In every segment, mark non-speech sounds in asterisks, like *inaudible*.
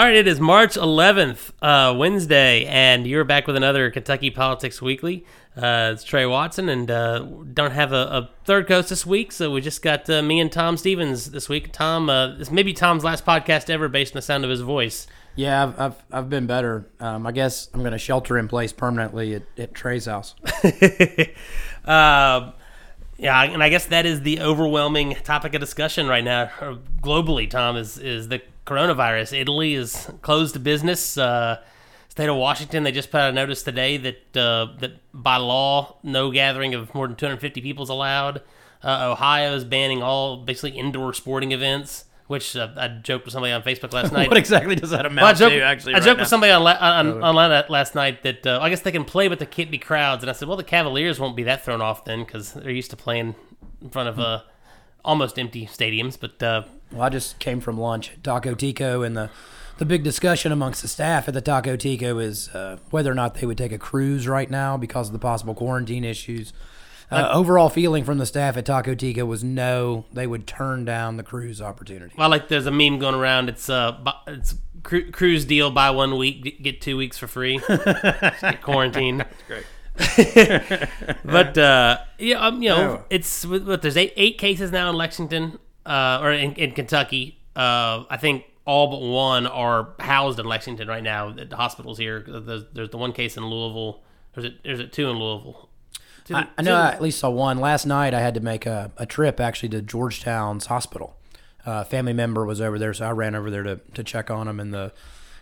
All right, it is March 11th, uh, Wednesday, and you're back with another Kentucky Politics Weekly. Uh, it's Trey Watson, and uh, don't have a, a third coast this week, so we just got uh, me and Tom Stevens this week. Tom, uh, this may be Tom's last podcast ever based on the sound of his voice. Yeah, I've I've, I've been better. Um, I guess I'm going to shelter in place permanently at, at Trey's house. *laughs* Um, yeah, and I guess that is the overwhelming topic of discussion right now uh, globally. Tom is is the coronavirus. Italy is closed to business. Uh, state of Washington, they just put out a notice today that uh, that by law, no gathering of more than 250 people is allowed. Uh, Ohio is banning all basically indoor sporting events. Which uh, I joked with somebody on Facebook last *laughs* night. what exactly does that amount Well, I joked, to? Actually, I right joked now? with somebody on, la- on online last night that uh, I guess they can play, but there can't be crowds. And I said, well, the Cavaliers won't be that thrown off then because they're used to playing in front of uh, almost empty stadiums. But uh, Well, I just came from lunch at Taco Tico, and the the big discussion amongst the staff at the Taco Tico is uh, whether or not they would take a cruise right now because of the possible quarantine issues. Uh, overall feeling from the staff at Taco Tico was no, they would turn down the cruise opportunity. I like there's a meme going around. It's uh, it's cru- cruise deal buy one week get- get two weeks for free. *laughs* Get quarantine. *laughs* That's great. *laughs* but uh, yeah, um, you know, Oh. it's what there's eight eight cases now in Lexington uh, or in, in Kentucky. Uh, I think all but one are housed in Lexington right now at the hospitals here. There's, there's the one case in Louisville. There's it there's it two in Louisville. Two- I, I know I at least saw one. Last night I had to make a, a trip actually to Georgetown's hospital. Uh, a family member was over there, so I ran over there to, to check on him. And the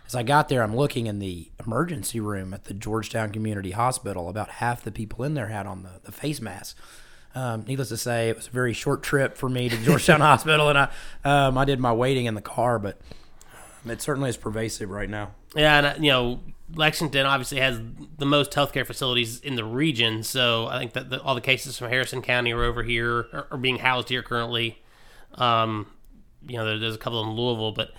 as I got there, I'm looking in the emergency room at the Georgetown Community Hospital. About half the people in there had on the, the face mask. Um, needless to say, it was a very short trip for me to Georgetown *laughs* Hospital, and I um, I did my waiting in the car, but it certainly is pervasive right now. Yeah, and uh, you know, Lexington obviously has the most healthcare facilities in the region. So I think that the, all the cases from Harrison County are over here, are, are being housed here currently. Um, you know, there, there's a couple in Louisville, but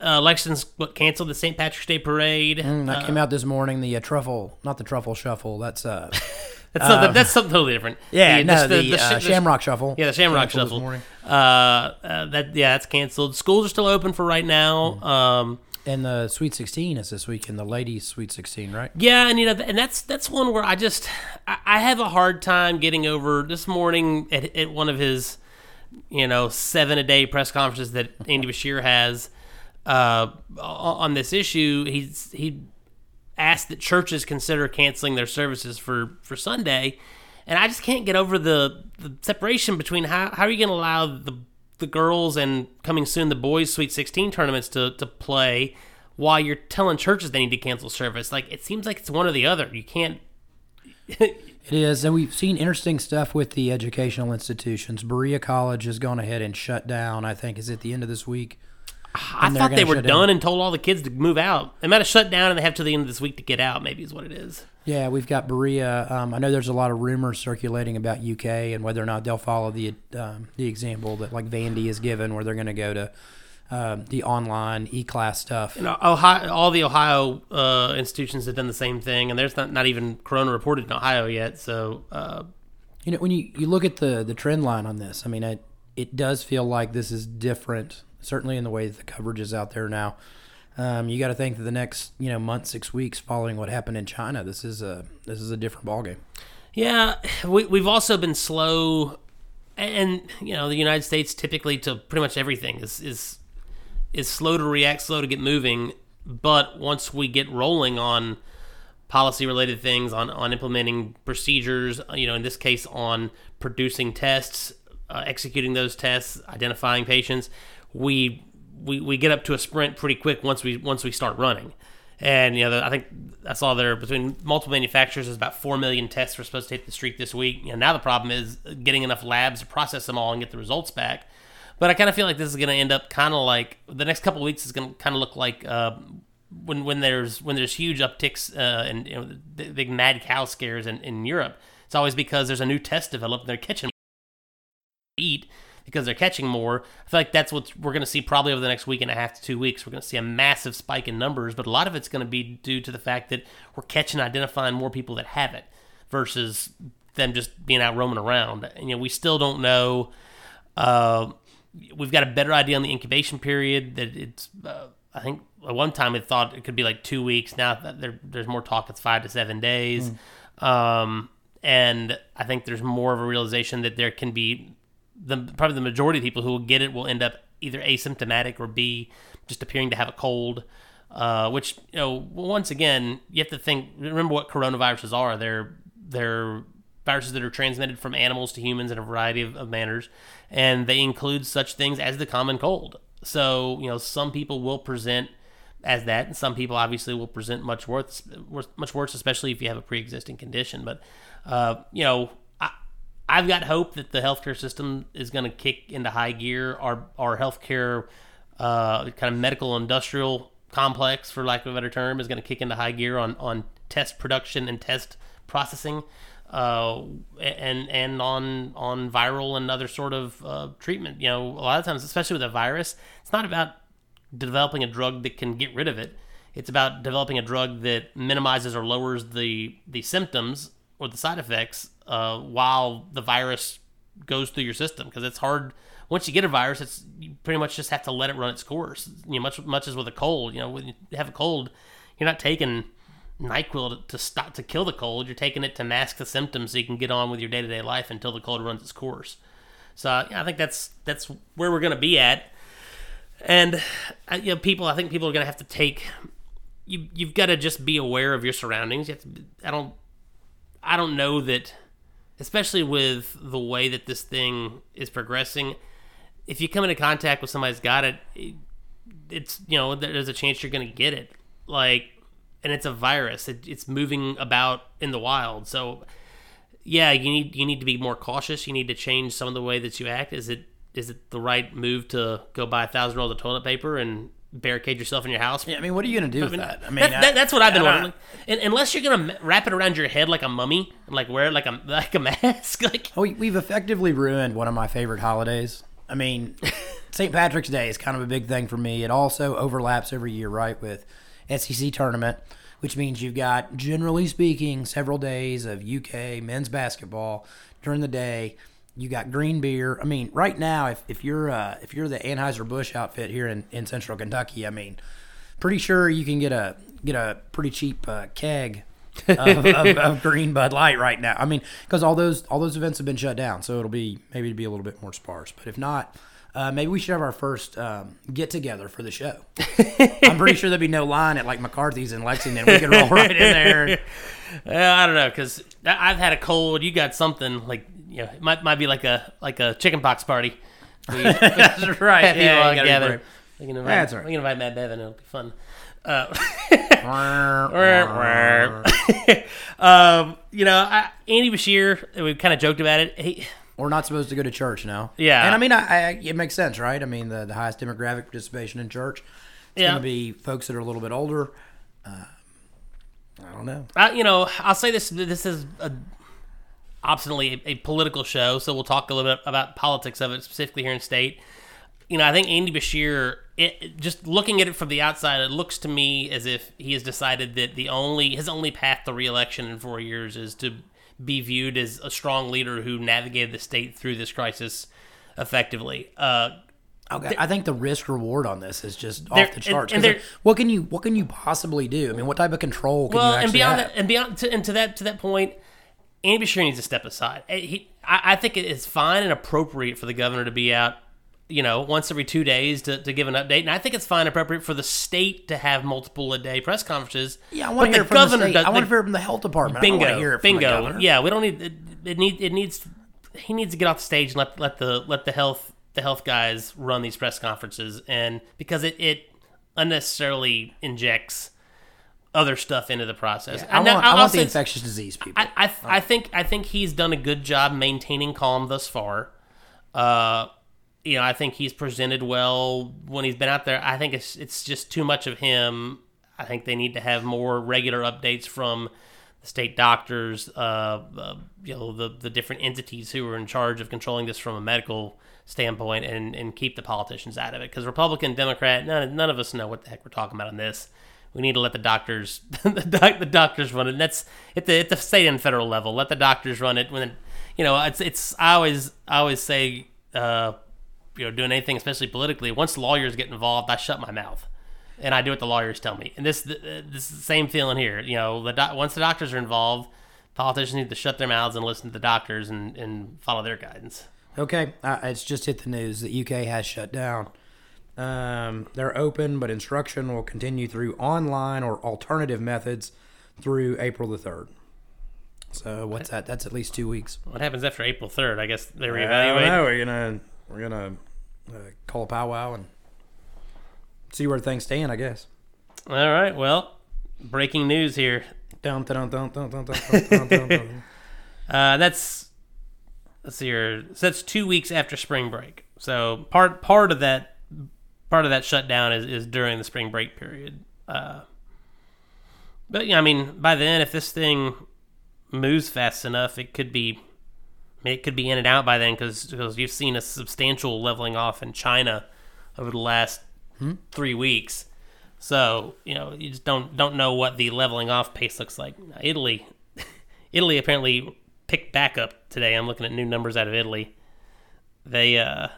uh, Lexington's what canceled the St. Patrick's Day parade. And that came out this morning. The uh, truffle, not the truffle shuffle. That's uh, *laughs* That's something, that's something totally different. yeah, The- no, just the, the uh, sh- Shamrock Shuffle. Yeah, the Shamrock Shuffle. Uh, uh, that yeah, that's canceled. Schools are still open for right now. Mm. Um, And the Sweet 16 is this weekend, the ladies' Sweet 16, right? Yeah, and you know, and that's that's one where I just I, I have a hard time getting over. This morning at, at one of his, you know, seven a day press conferences that Andy *laughs* Beshear has uh, on this issue, he's he asked that churches consider canceling their services for for Sunday, and I just can't get over the the separation between how how are you going to allow the the girls and coming soon the boys Sweet 16 tournaments to to play while you're telling churches they need to cancel service. Like it seems like it's one or the other. You can't. *laughs* It is. And we've seen interesting stuff with the educational institutions. Berea College has gone ahead and shut down, I think, is at the end of this week. I thought they were done down. and told all the kids to move out. They might have shut down and they have to the end of this week to get out. Maybe is what it is. Yeah, we've got Berea. Um, I know there's a lot of rumors circulating about UK and whether or not they'll follow the um, the example that like Vandy has given, where they're going to go to um, the online e-class stuff. You know, Ohio, all the Ohio uh, institutions have done the same thing, and there's not, not even Corona reported in Ohio yet. So uh, You know, when you, you look at the the trend line on this, I mean, it it does feel like this is different. Certainly in the way that the coverage is out there now. Um, you got to think that the next you know month, six weeks following what happened in China, this is a this is a different ballgame. Yeah, we, we've also been slow, and you know the United States typically to pretty much everything is is is slow to react, slow to get moving. But once we get rolling on policy related things, on on implementing procedures, you know, in this case on producing tests, uh, executing those tests, identifying patients, we we, we get up to a sprint pretty quick once we once we start running. And you know, I think I saw there between multiple manufacturers, there's about four million tests were supposed to hit the street this week. Know, now the problem is getting enough labs to process them all and get the results back. But I kind of feel like this is going to end up kind of like the next couple weeks is going to kind of look like uh, when when there's when there's huge upticks uh, and you know, big mad cow scares in, in Europe. It's always because there's a new test developed and they're catching eat because they're catching more. I feel like that's what we're going to see probably over the next week and a half to two weeks. We're going to see a massive spike in numbers, but a lot of it's going to be due to the fact that we're catching, identifying more people that have it versus them just being out roaming around. And you know, we still don't know. Uh, we've got a better idea on the incubation period. That it's, uh, I think, at one time it thought it could be like two weeks. Now there, there's more talk. It's five to seven days. Mm. Um, and I think there's more of a realization that there can be the probably the majority of people who will get it will end up either asymptomatic or b just appearing to have a cold. Uh, which you know, once again, you have to think. Remember what coronaviruses are. They're they're viruses that are transmitted from animals to humans in a variety of, of manners, and they include such things as the common cold. So you know, some people will present as that, and some people obviously will present much worse, much worse, especially if you have a pre-existing condition. But uh, you know, I've got hope that the healthcare system is going to kick into high gear. Our our healthcare uh, kind of medical industrial complex, for lack of a better term, is going to kick into high gear on on test production and test processing, uh, and and on on viral and other sort of uh, treatment. You know, a lot of times, especially with a virus, it's not about developing a drug that can get rid of it. It's about developing a drug that minimizes or lowers the the symptoms or the side effects uh, while the virus goes through your system because it's hard once you get a virus it's you pretty much just have to let it run its course. You know much much as with a cold you know when you have a cold you're not taking nyquil to, to stop to kill the cold. You're taking it to mask the symptoms so you can get on with your day-to-day life until the cold runs its course. So yeah, i think that's that's where we're going to be at. And uh, you know people i think people are going to have to take you you've got to just be aware of your surroundings. You have to i don't i don't know that especially with the way that this thing is progressing. If you come into contact with somebody that's got it, it's you know there's a chance you're going to get it. Like, and it's a virus. It, it's moving about in the wild. So, yeah, you need you need to be more cautious. You need to change some of the way that you act. Is it is it the right move to go buy a thousand rolls of toilet paper and barricade yourself in your house. Yeah, I mean, what are you going to do I with mean, that? I mean, that, that, that's what I've been wondering. And, unless you're going to wrap it around your head like a mummy and like wear it like a *laughs* like a mask, *laughs* like oh, we've effectively ruined one of my favorite holidays. I mean, *laughs* St. Patrick's Day is kind of a big thing for me. It also overlaps every year, right, with SEC tournament, which means you've got, generally speaking, several days of UK men's basketball during the day you got green beer. I mean, right now, if, if you're uh, if you're the Anheuser Busch outfit here in, in Central Kentucky, I mean, pretty sure you can get a get a pretty cheap uh, keg of, of, *laughs* of, green Bud Light right now. I mean, because all those all those events have been shut down, so it'll be maybe to be a little bit more sparse. But if not, uh, maybe we should have our first um, get together for the show. I'm pretty sure there'd be no line at like McCarthy's in Lexington. We could roll right in there. *laughs* I don't know because I've had a cold. You got something like you know, it might might be like a like a chicken chickenpox party. *laughs* We, *laughs* That's right. Yeah, yeah gather. We can invite, That's right. We can invite Matt Bevin. It'll be fun. Uh, *laughs* um, you know, I, Andy Beshear. We kind of joked about it. He, we're not supposed to go to church now. Yeah, and I mean, I, I, it makes sense, right? I mean, the, the highest demographic participation in church. It's yeah. going to be folks that are a little bit older. Uh, I don't know. I, you know, I'll say this. This is a obstinately a, a, political show, so we'll talk a little bit about politics of it, specifically here in state. You know, I think Andy Beshear, it, just looking at it from the outside, it looks to me as if he has decided that the only his only path to reelection in four years is to be viewed as a strong leader who navigated the state through this crisis effectively. Uh, Okay, I think the risk reward on this is just off the charts. And, and what can you what can you possibly do? I mean, what type of control can well, you actually and beyond have? That, and beyond to, and to that to that point, Andy Beshear needs to step aside. Eh, he, I, I think it is fine and appropriate for the governor to be out, you know, once every two days to, to give an update. And I think it's fine and appropriate for the state to have multiple a day press conferences. Yeah, I want to hear from the state. Does, I want to hear from the health department. Bingo, hear it bingo. Yeah, we don't need it, it. Need it needs. He needs to get off the stage and let let the let the health the health guys run these press conferences, and because it it unnecessarily injects other stuff into the process. Yeah, I, want, I want the infectious disease people. I, I, I, think I think he's done a good job maintaining calm thus far. Uh, you know, I think he's presented well when he's been out there. I think it's it's just too much of him. I think they need to have more regular updates from the state doctors, uh, uh, you know, the the different entities who are in charge of controlling this from a medical standpoint, and and keep the politicians out of it. Because Republican, Democrat, none none of us know what the heck we're talking about in this. We need to let the doctors *laughs* the, doc, the doctors run it. And that's at the at the state and federal level. Let the doctors run it. When you know, it's it's I always I always say. Uh, you know, doing anything, especially politically, once lawyers get involved, I shut my mouth and I do what the lawyers tell me. And this this is the same feeling here. You know, the doc- once the doctors are involved, politicians need to shut their mouths and listen to the doctors and, and follow their guidance. Okay, uh, it's just hit the news that UK has shut down. Um, they're open, but instruction will continue through online or alternative methods through April the 3rd. So what's that? That's at least two weeks. What happens after April 3rd? I guess they reevaluate. Uh, we're gonna we're gonna uh, call a powwow and see where things stand. I guess. All right. Well, breaking news here. Dun, dun, dun, dun, dun, dun, dun, *laughs* uh, that's let's see here. So that's two weeks after spring break. So part part of that part of that shutdown is, is during the spring break period. Uh, but yeah, I mean, by then, if this thing moves fast enough, it could be it could be in and out by then because you've seen a substantial leveling off in China over the last three weeks. So you know you just don't don't know what the leveling off pace looks like. Italy, *laughs* Italy apparently picked back up today. I'm looking at new numbers out of Italy. They uh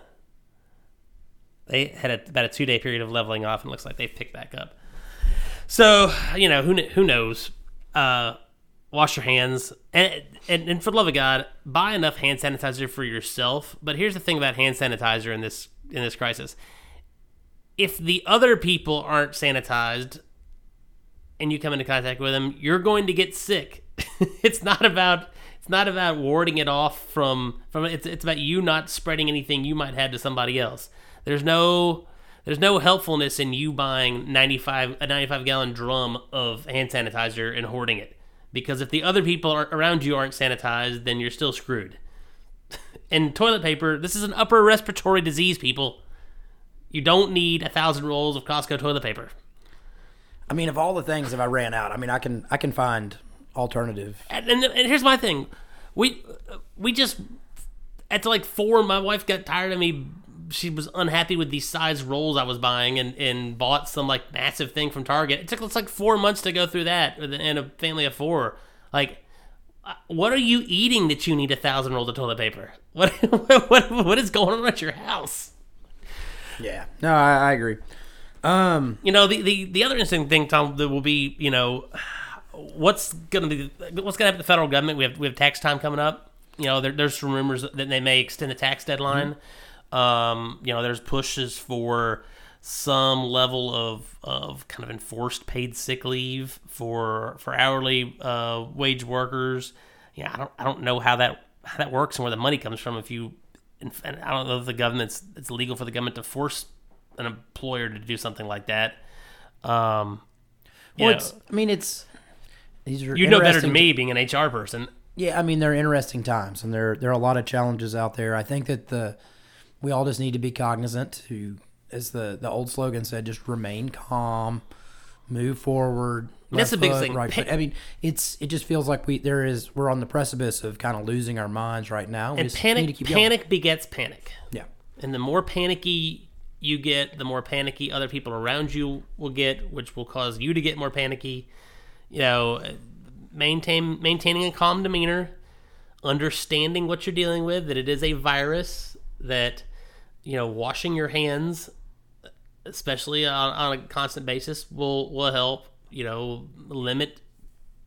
they had a, about a two day period of leveling off, and looks like they've picked back up. So you know who who knows. Uh, wash your hands and, and and for the love of God, buy enough hand sanitizer for yourself. But here's the thing about hand sanitizer in this in this crisis: if the other people aren't sanitized and you come into contact with them, you're going to get sick. *laughs* it's not about it's not about warding it off from from it's it's about you not spreading anything you might have to somebody else. There's no there's no helpfulness in you buying 95 a 95 gallon drum of hand sanitizer and hoarding it because if the other people are, around you aren't sanitized, then you're still screwed. *laughs* and toilet paper, this is an upper respiratory disease, people. You don't need a thousand rolls of Costco toilet paper. I mean, of all the things, if I ran out, I mean, I can I can find alternative. And, and, and here's my thing, we we just at like four, my wife got tired of me. She was unhappy with these size rolls I was buying, and, and bought some like massive thing from Target. It took us like four months to go through that, and a family of four. Like, uh, what are you eating that you need a thousand rolls of toilet paper? *laughs* What what what is going on at your house? Yeah, no, I, I agree. Um, You know, the, the, the other interesting thing, Tom, that will be, you know, what's going to be, what's going to happen to the federal government? We have we have tax time coming up. You know, there, there's some rumors that they may extend the tax deadline. Um, you know, there's pushes for some level of, of kind of enforced paid sick leave for for hourly uh, wage workers. Yeah, I don't I don't know how that how that works and where the money comes from. If you, and I don't know if the government's it's legal for the government to force an employer to do something like that. Um, well, know, it's, I mean, it's these are you know better than me, being an HR person. Yeah, I mean they're interesting times, and there there are a lot of challenges out there. I think that the we all just need to be cognizant to, as the the old slogan said, just remain calm, move forward. That's the big foot, thing. Right foot. I mean, it's it just feels like we there is we're on the precipice of kind of losing our minds right now. We And to panic, going. panic begets panic. Yeah, And the more panicky you get, the more panicky other people around you will get, which will cause you to get more panicky. You know, maintain maintaining a calm demeanor, understanding what you're dealing with, that it is a virus, that you know, washing your hands, especially on, on a constant basis, will will help. You know, limit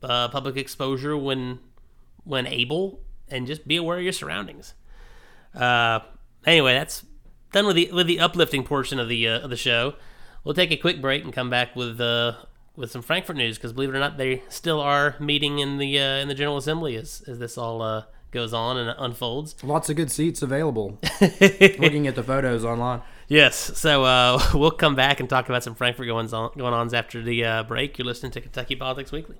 uh, public exposure when when able, and just be aware of your surroundings. Uh, anyway, that's done with the with the uplifting portion of the uh, of the show. We'll take a quick break and come back with uh, with some Frankfort news because believe it or not, they still are meeting in the uh, in the General Assembly as as this all uh, goes on and unfolds. *laughs* lots of good seats available. Looking at the photos online. Yes, so uh, *laughs* we'll come back and talk about some Frankfort goings on going ons after the uh, break. You're listening to Kentucky Politics Weekly.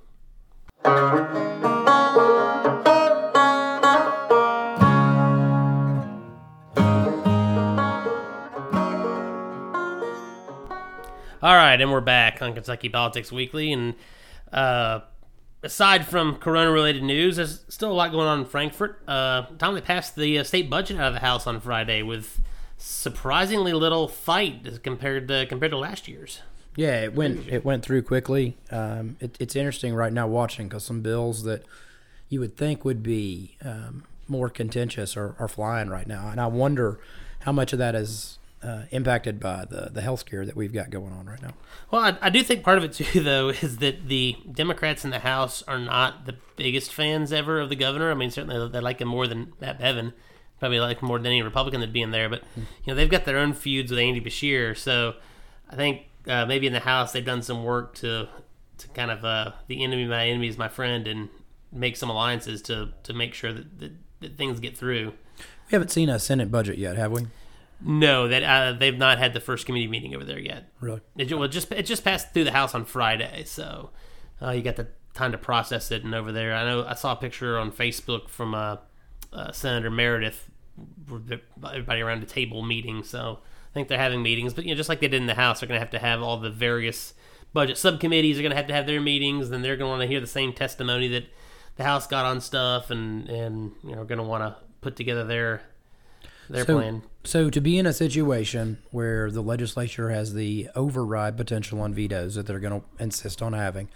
All right, and we're back on Kentucky Politics Weekly, and uh, aside from corona-related news, there's still a lot going on in Frankfort. Uh, Tom, they passed the uh, state budget out of the House on Friday with surprisingly little fight compared to compared to last year's. Yeah, it went it went through quickly. Um, it, it's interesting right now watching because some bills that you would think would be um, more contentious are, are flying right now, and I wonder how much of that is uh, impacted by the the health care that we've got going on right now. Well, I, I do think part of it *laughs* too, though, is that the Democrats in the House are not the biggest fans ever of the governor. I mean, certainly they like him more than Matt Bevin, probably like more than any Republican that'd be in there. But you know, they've got their own feuds with Andy Beshear, so I think uh, maybe in the House they've done some work to to kind of uh, the enemy, my enemy is my friend, and make some alliances to to make sure that, that, that things get through. We haven't seen a Senate budget yet, have we? No, that uh, they've not had the first committee meeting over there yet. Really? It, well, just it just passed through the House on Friday, so uh, you got the time to process it. And over there, I know I saw a picture on Facebook from uh, uh, Senator Meredith, everybody around the table meeting. So I think they're having meetings, but you know, just like they did in the House, they're going to have to have all the various budget subcommittees are going to have to have their meetings, and they're going to want to hear the same testimony that the House got on stuff, and and you know, going to want to put together their their So, plan. so to be in a situation where the legislature has the override potential on vetoes that they're going to insist on having,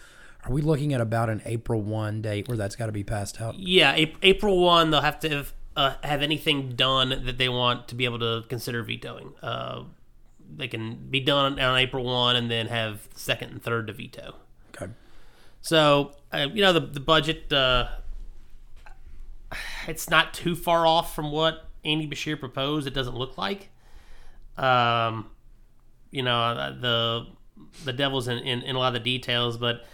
are we looking at about an April one date where that's got to be passed out? Yeah, April one, they'll have to have, uh, have anything done that they want to be able to consider vetoing. Uh, they can be done on April one, and then have second and third to veto. Okay. So uh, you know the the budget, uh, it's not too far off from what Andy Beshear proposed. It doesn't look like. Um, you know uh, the the devil's in, in, in a lot of the details, but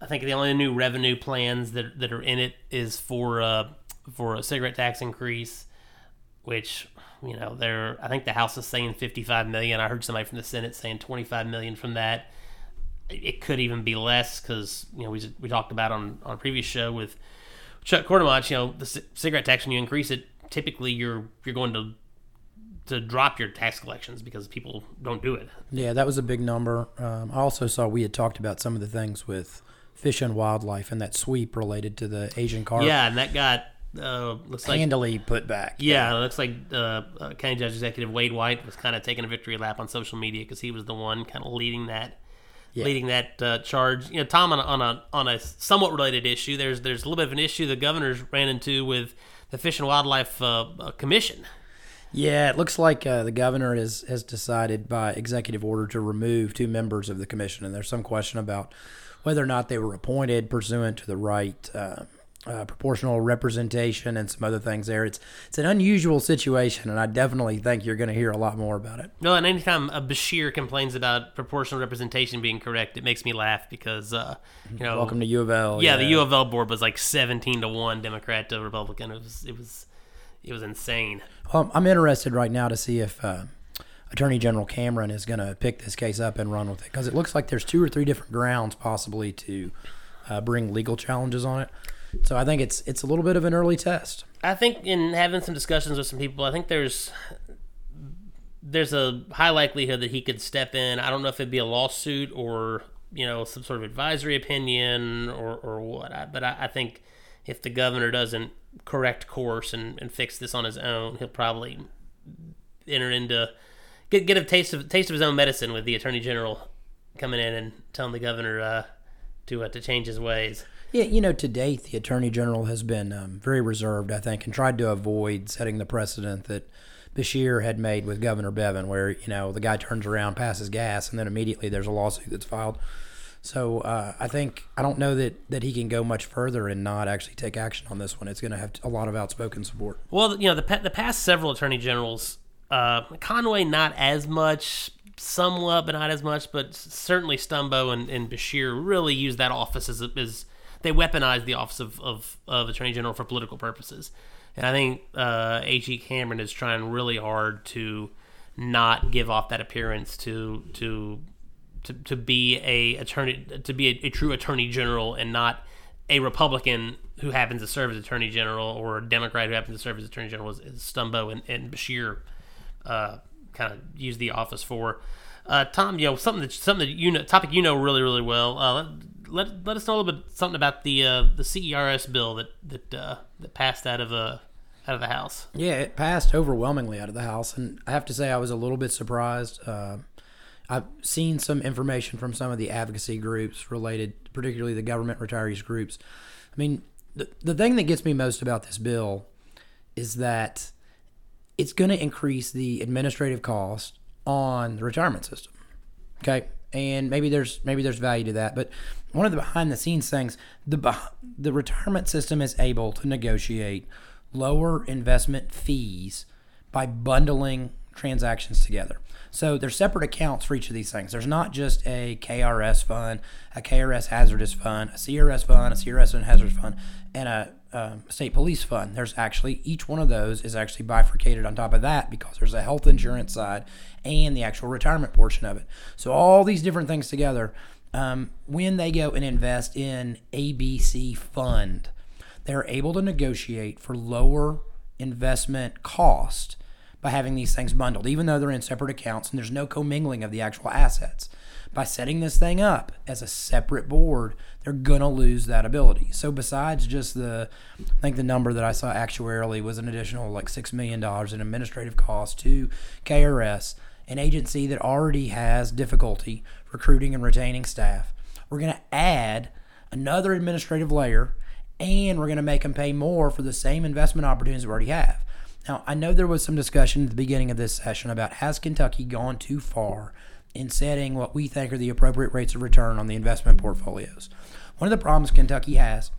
I think the only new revenue plans that that are in it is for uh, for a cigarette tax increase, which you know they're I think the House is saying 55 million. I heard somebody from the Senate saying 25 million from that. It could even be less because you know we we talked about on on a previous show with Chuck Cordamont. You know the c- cigarette tax when you increase it, typically you're you're going to to drop your tax collections because people don't do it. Yeah, that was a big number. Um, I also saw we had talked about some of the things with fish and wildlife and that sweep related to the Asian carp. Yeah, and that got uh, looks like handily put back. Yeah, it looks like uh, uh, County Judge Executive Wade White was kind of taking a victory lap on social media because he was the one kind of leading that, leading that uh, charge. You know, Tom on a, on a on a somewhat related issue. There's there's a little bit of an issue the governor's ran into with the Fish and Wildlife uh, uh, Commission. Yeah, it looks like uh, the governor has, has decided by executive order to remove two members of the commission, and there's some question about whether or not they were appointed pursuant to the right uh, uh, proportional representation and some other things there. It's it's an unusual situation, and I definitely think you're going to hear a lot more about it. No, and anytime a Beshear complains about proportional representation being correct, it makes me laugh because uh, you know, Welcome to U of L. yeah, the U of L board was like seventeen to one Democrat to Republican. It was it was it was insane. Well, I'm interested right now to see if uh, Attorney General Cameron is going to pick this case up and run with it because it looks like there's two or three different grounds possibly to uh, bring legal challenges on it. So I think it's it's a little bit of an early test. I think in having some discussions with some people, I think there's there's a high likelihood that he could step in. I don't know if it'd be a lawsuit or you know some sort of advisory opinion or or what. I, but I, I think if the governor doesn't correct course and, and fix this on his own, he'll probably enter into get get a taste of taste of his own medicine with the attorney general coming in and telling the governor uh, to uh, to change his ways. Yeah, you know, to date, the Attorney General has been um, very reserved, I think, and tried to avoid setting the precedent that Beshear had made with Governor Bevin, where, you know, the guy turns around, passes gas, and then immediately there's a lawsuit that's filed. So uh, I think, I don't know that, that he can go much further and not actually take action on this one. It's going to have a lot of outspoken support. Well, you know, the the past several attorney generals, uh, Conway not as much, somewhat, but not as much, but certainly Stumbo and, and Beshear really used that office as as they weaponized the office of, of, of attorney general for political purposes, and I think uh, A.G. Cameron is trying really hard to not give off that appearance to to to, to be a attorney to be a, a true attorney general and not a Republican who happens to serve as attorney general or a Democrat who happens to serve as attorney general is, is Stumbo and, and Beshear uh, kind of use the office for. Uh, Tom, you know something that something that you know topic you know really really well. Uh, let let us know a little bit something about the uh, the CERS bill that that uh, that passed out of uh, out of the House. Yeah, it passed overwhelmingly out of the House, and I have to say I was a little bit surprised. Uh, I've seen some information from some of the advocacy groups related, particularly the government retirees groups. I mean, the, the thing that gets me most about this bill is that it's going to increase the administrative cost on the retirement system. Okay, and maybe there's maybe there's value to that, but one of the behind the scenes things, the the retirement system is able to negotiate lower investment fees by bundling transactions together. So there's separate accounts for each of these things. There's not just a KRS fund, a KRS hazardous fund, a CRS fund, a CRS and hazardous fund, and a um, state police fund. There's actually each one of those is actually bifurcated on top of that because there's a health insurance side and the actual retirement portion of it. So all these different things together, um, when they go and invest in ABC fund, they're able to negotiate for lower investment cost by having these things bundled, even though they're in separate accounts and there's no commingling of the actual assets. By setting this thing up as a separate board, they're gonna lose that ability. So besides just the, I think the number that I saw actuarially was an additional like six million dollars in administrative costs to KRS, an agency that already has difficulty recruiting and retaining staff. We're gonna add another administrative layer, and we're gonna make them pay more for the same investment opportunities we already have. Now, I know there was some discussion at the beginning of this session about has Kentucky gone too far in setting what we think are the appropriate rates of return on the investment portfolios. One of the problems Kentucky has,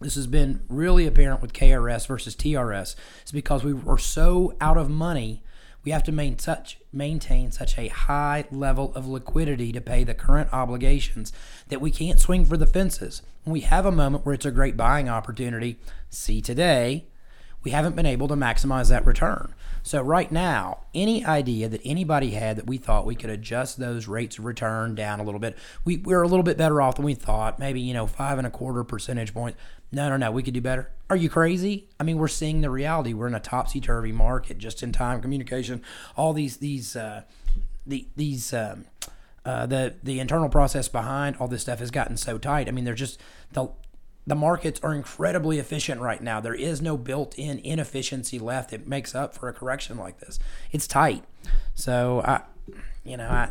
this has been really apparent with KRS versus TRS, is because we are so out of money, we have to main such, maintain such a high level of liquidity to pay the current obligations that we can't swing for the fences. When we have a moment where it's a great buying opportunity, see today, we haven't been able to maximize that return. So, right now, any idea that anybody had that we thought we could adjust those rates of return down a little bit, we, we're a little bit better off than we thought, maybe, you know, five and a quarter percentage points. No, no, no, we could do better. Are you crazy? I mean, we're seeing the reality. We're in a topsy turvy market, just in time communication, all these, these, uh, the, these, um, uh, the the internal process behind all this stuff has gotten so tight. I mean, they're just the the markets are incredibly efficient right now. There is no built-in inefficiency left that makes up for a correction like this. It's tight. So I, you know, I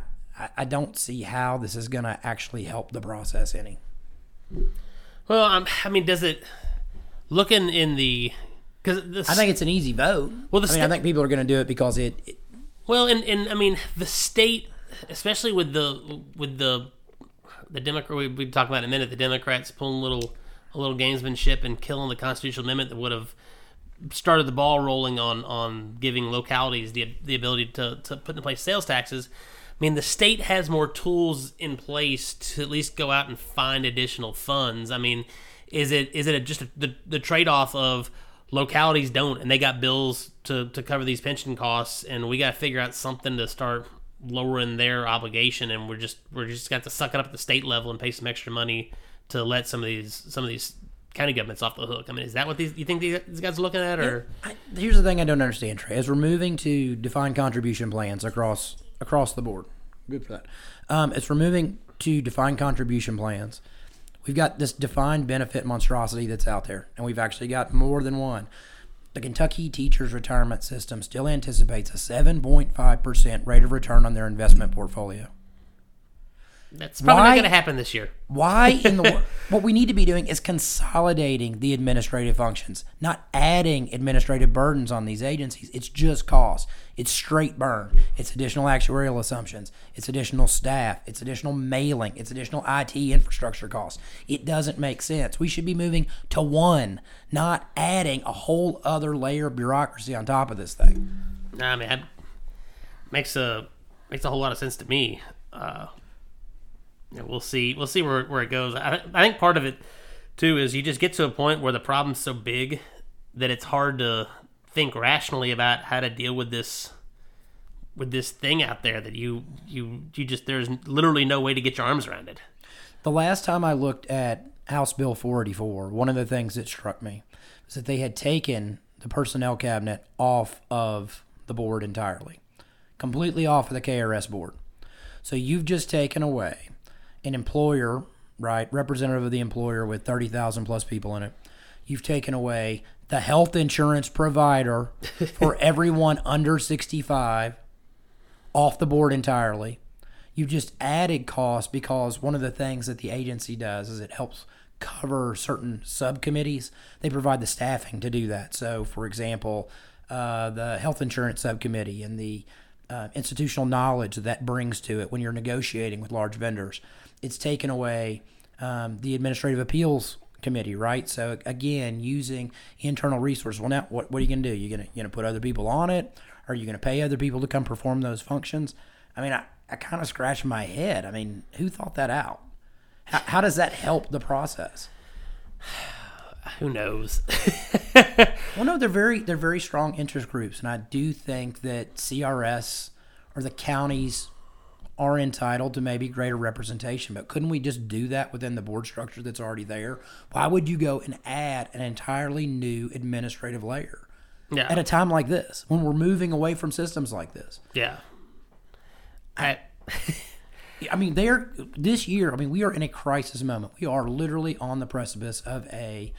I don't see how this is going to actually help the process any. Well, um, I mean, does it looking in the because I think it's an easy vote. Well, the I mean, I think people are going to do it because it, it well, and and I mean the state, especially with the with the the Democrat we we talk about in a minute, the Democrats pulling little a little gamesmanship and killing the constitutional amendment that would have started the ball rolling on on giving localities the the ability to to put in place sales taxes. I mean, the state has more tools in place to at least go out and find additional funds. I mean, is it is it just a, the the trade off of localities don't and they got bills to to cover these pension costs and we got to figure out something to start lowering their obligation and we're just we're just got to suck it up at the state level and pay some extra money to let some of these some of these county governments off the hook. I mean, is that what these you think these, these guys are looking at, or I, here's the thing I don't understand, Trey. As we're moving to defined contribution plans across across the board, good for that. Um, as we're moving to defined contribution plans, we've got this defined benefit monstrosity that's out there, and we've actually got more than one. The Kentucky Teachers Retirement System still anticipates a 7.5% rate of return on their investment portfolio. That's probably Why- not going to happen this year. Why in the wor- *laughs* what we need to be doing is consolidating the administrative functions, not adding administrative burdens on these agencies. It's just cost. It's straight burn. It's additional actuarial assumptions. It's additional staff. It's additional mailing. It's additional IT infrastructure costs. It doesn't make sense. We should be moving to one, not adding a whole other layer of bureaucracy on top of this thing. Nah, man, makes a makes a whole lot of sense to me. Uh, we'll see. We'll see where where it goes. I, I think part of it too is you just get to a point where the problem's so big that it's hard to think rationally about how to deal with this with this thing out there that you you you just there's literally no way to get your arms around it. The last time I looked at House Bill 484, one of the things that struck me was that they had taken the personnel cabinet off of the board entirely, completely off of the KRS board. So you've just taken away an employer right? Representative of the employer with 30,000 plus people in it. You've taken away the health insurance provider *laughs* for everyone under 65 off the board entirely. You've just added costs because one of the things that the agency does is it helps cover certain subcommittees. They provide the staffing to do that. So, for example, uh, the health insurance subcommittee and the uh, institutional knowledge that brings to it when you're negotiating with large vendors. It's taken away um, the administrative appeals committee, right? So again, using internal resources. Well, now what, what are you going to do? You're going to you going to put other people on it? Are you going to pay other people to come perform those functions? I mean, I, I kind of scratch my head. I mean, who thought that out? How, how does that help the process? *sighs* Who knows? *laughs* well, no, they're very they're very strong interest groups, and I do think that CRS or the counties are entitled to maybe greater representation. But couldn't we just do that within the board structure that's already there? Why would you go and add an entirely new administrative layer Yeah. at a time like this when we're moving away from systems like this? yeah. I, *laughs* I mean, there this year. I mean, we are in a crisis moment. We are literally on the precipice of a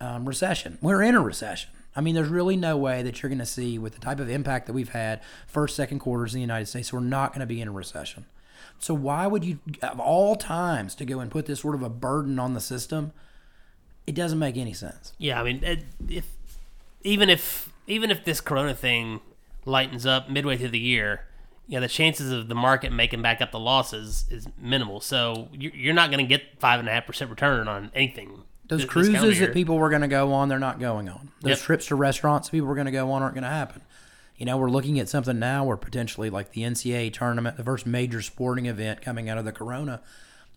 um, recession. We're in a recession. I mean, there's really no way that you're going to see with the type of impact that we've had first, second quarters in the United States. We're not going to be in a recession. So why would you, of all times, to go and put this sort of a burden on the system? It doesn't make any sense. yeah. I mean, if even if even if this Corona thing lightens up midway through the year, you know, the chances of the market making back up the losses is minimal. So you're, you're not going to get five and a half percent return on anything. Those this- cruises year. that people were going to go on, they're not going on. Those Yep. trips to restaurants that people were going to go on aren't going to happen. You know, we're looking at something now where potentially like the NCAA tournament, the first major sporting event coming out of the corona,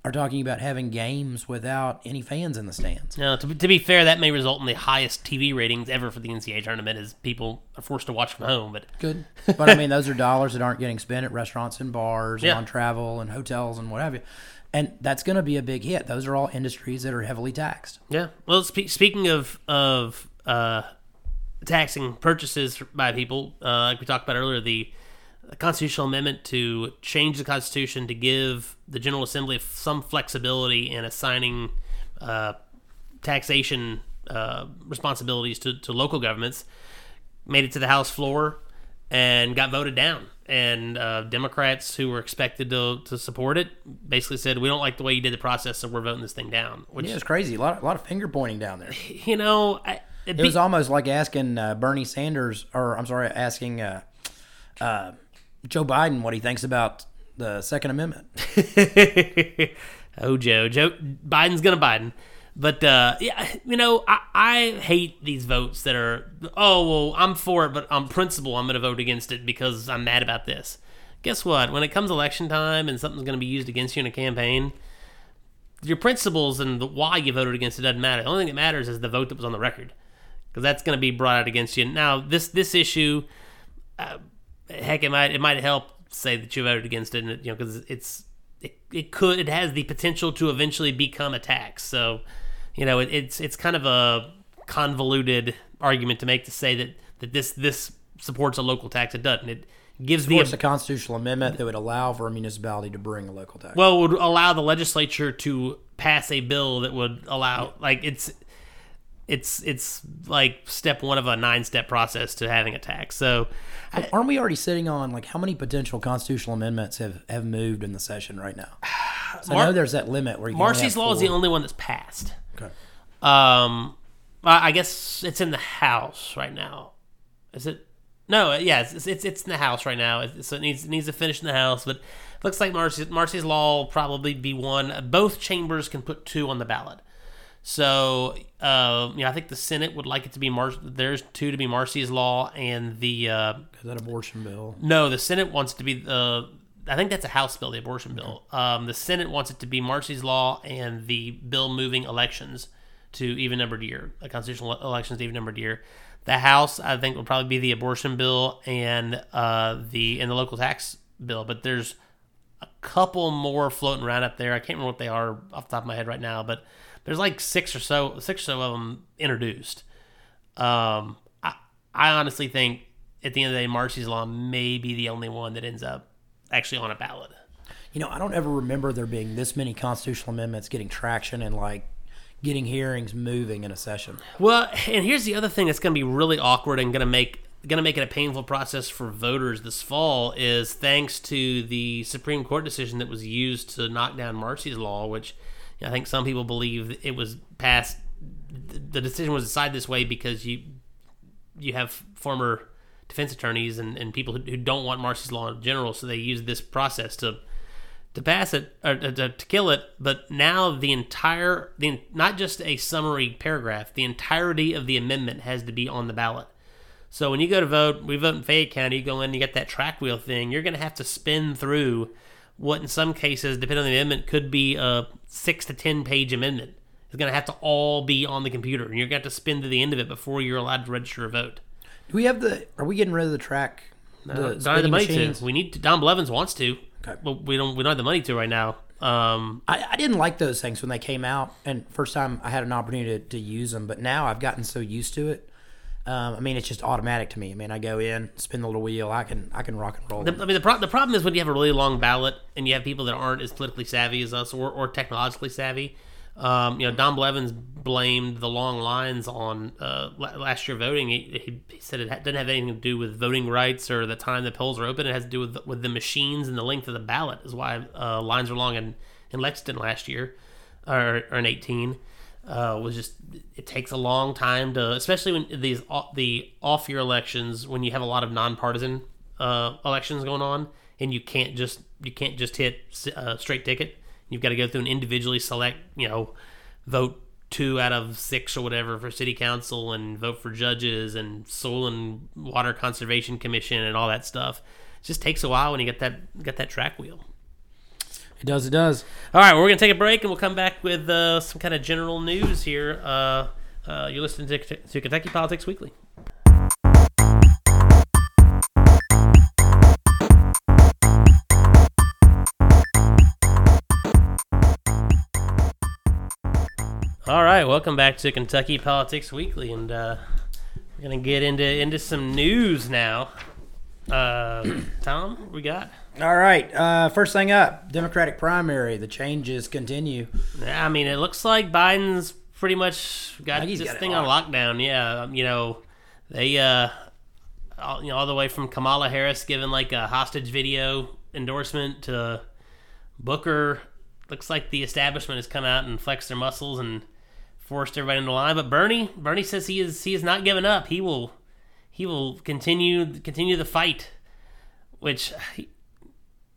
are talking about having games without any fans in the stands. Now, to, be- to be fair, that may result in the highest TV ratings ever for the NCAA tournament, as people are forced to watch from home. But Good. *laughs* But I mean, those are dollars that aren't getting spent at restaurants and bars Yeah. and on travel and hotels and what have you. And that's going to be a big hit. Those are all industries that are heavily taxed. yeah, well, spe- speaking of of uh, taxing purchases by people, uh, like we talked about earlier, the constitutional amendment to change the Constitution to give the General Assembly some flexibility in assigning uh, taxation uh, responsibilities to, to local governments made it to the House floor and got voted down. And uh, Democrats who were expected to, to support it basically said, "We don't like the way you did the process, so we're voting this thing down." Which Yeah, it's crazy. A lot, a lot of finger pointing down there. *laughs* you know, I, It was almost like asking uh, Bernie Sanders, or I'm sorry, asking uh, uh, Joe Biden what he thinks about the Second Amendment. *laughs* oh, Joe, Joe Biden's gonna Biden. But uh, yeah, you know, I, I hate these votes that are, oh well, I'm for it, but on principle, I'm gonna vote against it because I'm mad about this. Guess what? When it comes election time and something's gonna be used against you in a campaign, your principles and the why you voted against it doesn't matter. The only thing that matters is the vote that was on the record, because that's going to be brought out against you. Now, this this issue, uh, heck, it might it might help say that you voted against it, you know, because it's it, could it has the potential to eventually become a tax. So, you know, it, it's it's kind of a convoluted argument to make to say that that this this supports a local tax. It doesn't. It gives the a constitutional amendment that would allow for a municipality to bring a local tax. well, it would allow the legislature to pass a bill that would allow, like, it's it's it's like step one of a nine step process to having a tax. So, Aren't we already sitting on like how many potential constitutional amendments have, have moved in the session right now? *sighs* So I know there's that limit where Marsy's law is the only one that's passed. Okay. Um, I I guess it's in the House right now. Is it? No, yeah, it's it's, it's in the House right now. It, so it needs it needs to finish in the House, but looks like Marsy's Marsy's law will probably be one. Both chambers can put two on the ballot. So, uh, you know, I think the Senate would like it to be Mar. There's two to be Marsy's law, and the uh, Is that abortion bill? no, the Senate wants it to be the. I think that's a House bill, the abortion bill. Um, the Senate wants it to be Marsy's law and the bill moving elections to even numbered year, a constitutional elections to even numbered year. The House, I think, will probably be the abortion bill and uh, the and the local tax bill. But there's a couple more floating around up there. I can't remember what they are off the top of my head right now, but there's like six or so, six or so of them introduced. Um, I, I honestly think at the end of the day, Marsy's Law may be the only one that ends up actually on a ballot. You know, I don't ever remember there being this many constitutional amendments getting traction and like getting hearings moving in a session. Well, and here's the other thing that's going to be really awkward and going to make going to make it a painful process for voters this fall is thanks to the Supreme Court decision that was used to knock down Marsy's law, which I think some people believe it was passed. The decision was decided this way because you you have former defense attorneys and, and people who, who don't want Marsy's law in general, so they use this process to to pass it or to, to kill it. But now the entire the not just a summary paragraph, the entirety of the amendment has to be on the ballot. So when you go to vote, we vote in Fayette County, you go in, you get that track wheel thing, you're going to have to spin through what in some cases, depending on the amendment, could be a six to 10 page amendment. It's going to have to all be on the computer, and you're going to have to spin to the end of it before you're allowed to register a vote. Do we have the? Are we getting rid of the track? The, the money machines? to. We need to. Don Blevins wants to. Okay. But we don't. We don't have the money to right now. Um, I, I, didn't like those things when they came out, and first time I had an opportunity to, to use them. But now I've gotten so used to it um, I mean, it's just automatic to me. I mean, I go in, spin the little wheel, I can I can rock and roll. The, I mean, the, pro- the problem is when you have a really long ballot and you have people that aren't as politically savvy as us or, or technologically savvy. Um, you know, Don Blevins blamed the long lines on uh, last year voting. He, he said it didn't have anything to do with voting rights or the time the polls are open. It has to do with with the machines and the length of the ballot. Is why uh, lines were long in, in Lexington last year or, or in eighteen uh, was just it takes a long time to, especially when these the off year elections when you have a lot of nonpartisan uh, elections going on, and you can't just you can't just hit a uh, straight ticket. You've got to go through and individually select, you know, vote two out of six or whatever for city council and vote for judges and soil and water conservation commission and all that stuff. It just takes a while when you get that get that track wheel. It does. It does. All right, we're gonna take a break and we'll come back with uh, some kind of general news here. Uh, uh, you're listening to, to Kentucky Politics Weekly. All right, welcome back to Kentucky Politics Weekly, and uh, we're gonna get into into some news now. Uh, Tom, we got? All right. Uh, first thing up, Democratic primary. The changes continue. Yeah, I mean, it looks like Biden's pretty much got this got thing on lockdown. Yeah, um, you know, they, uh, all, you know, all the way from Kamala Harris giving like a hostage video endorsement to Booker. Looks like the establishment has come out and flexed their muscles and forced everybody into line. But Bernie, Bernie says he is he is not giving up. He will he will continue continue the fight, which yeah,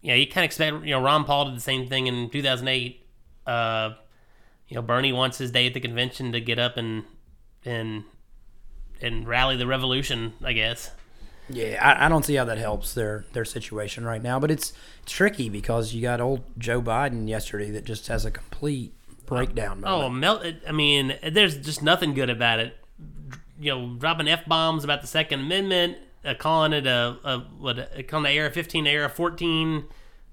you kind of expect. You know, Ron Paul did the same thing in 2008. Uh, you know, Bernie wants his day at the convention to get up and and and rally the revolution. I guess. Yeah, I, I, don't see how that helps their their situation right now. But it's tricky because you got old Joe Biden yesterday that just has a complete breakdown. Oh, melt! I mean, there's just nothing good about it. You know, dropping f bombs about the Second Amendment uh, calling it a, a what uh, calling the AR 15 AR 14,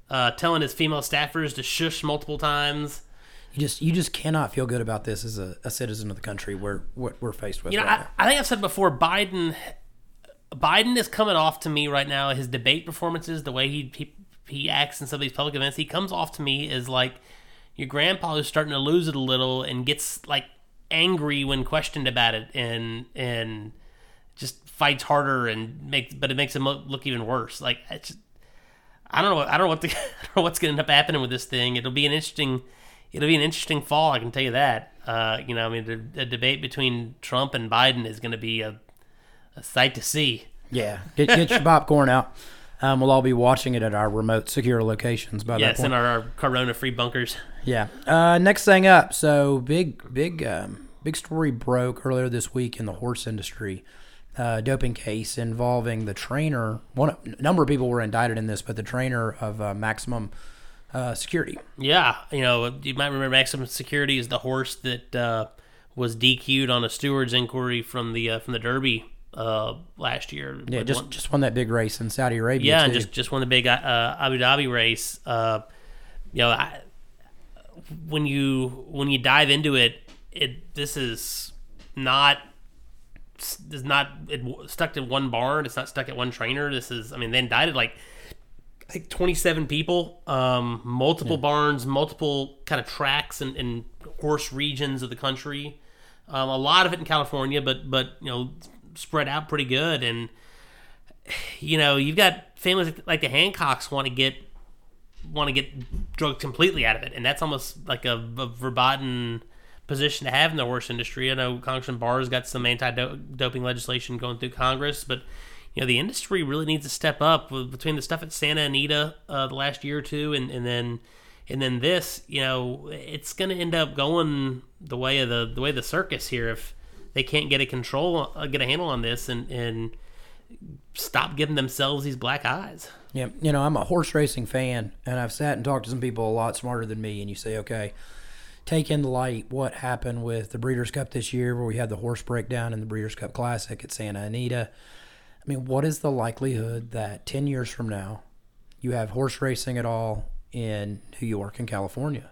uh, telling his female staffers to shush multiple times. You just you just cannot feel good about this as a, a citizen of the country we're what we're faced with. You know, right I, I, think I've said before, Biden Biden is coming off to me right now. His debate performances, the way he he, he acts in some of these public events, he comes off to me as like your grandpa who's starting to lose it a little and gets like angry when questioned about it and and just fights harder and makes, but it makes him look even worse. Like just, I don't know. I don't know what the, *laughs* I don't know what's going to end up happening with this thing. It'll be an interesting. It'll be an interesting fall. I can tell you that. Uh, you know, I mean, the, the, debate between Trump and Biden is going to be a, a sight to see. Yeah, get, get your *laughs* popcorn out. Um, we'll all be watching it at our remote, secure locations. By yes, that point. in our, our corona-free bunkers. Yeah. Uh, next thing up. So big, big, um, big story broke earlier this week in the horse industry uh, doping case involving the trainer. One a number of people were indicted in this, but the trainer of uh, Maximum uh, Security. Yeah, you know, you might remember Maximum Security is the horse that uh, was DQ'd on a stewards inquiry from the uh, from the Derby uh, last year. Yeah, just won, just won that big race in Saudi Arabia. Yeah, just just won the big Abu Dhabi race. you know, I, when you when you dive into it, it this is not is not it stuck to one barn. It's not stuck at one trainer. This is, I mean, they indicted like I think 27 people, um, multiple barns, multiple kind of tracks and, and horse regions of the country. Um, a lot of it in California, but but you know spread out pretty good. And you know you've got families like the Hancocks want to get want to get drugs completely out of it, and that's almost like a, a verboten position to have in the horse industry. I know Congressman Barr's got some anti-doping legislation going through Congress, but you know the industry really needs to step up between the stuff at Santa Anita uh, the last year or two, and, and then and then this. You know, it's going to end up going the way of the the way the circus here if they can't get a control, uh, get a handle on this, and and stop giving themselves these black eyes. Yeah, you know, I'm a horse racing fan, and I've sat and talked to some people a lot smarter than me, and you say, okay, take into light what happened with the Breeders' Cup this year, where we had the horse breakdown in the Breeders' Cup Classic at Santa Anita. I mean, what is the likelihood that 10 years from now, you have horse racing at all in New York and California?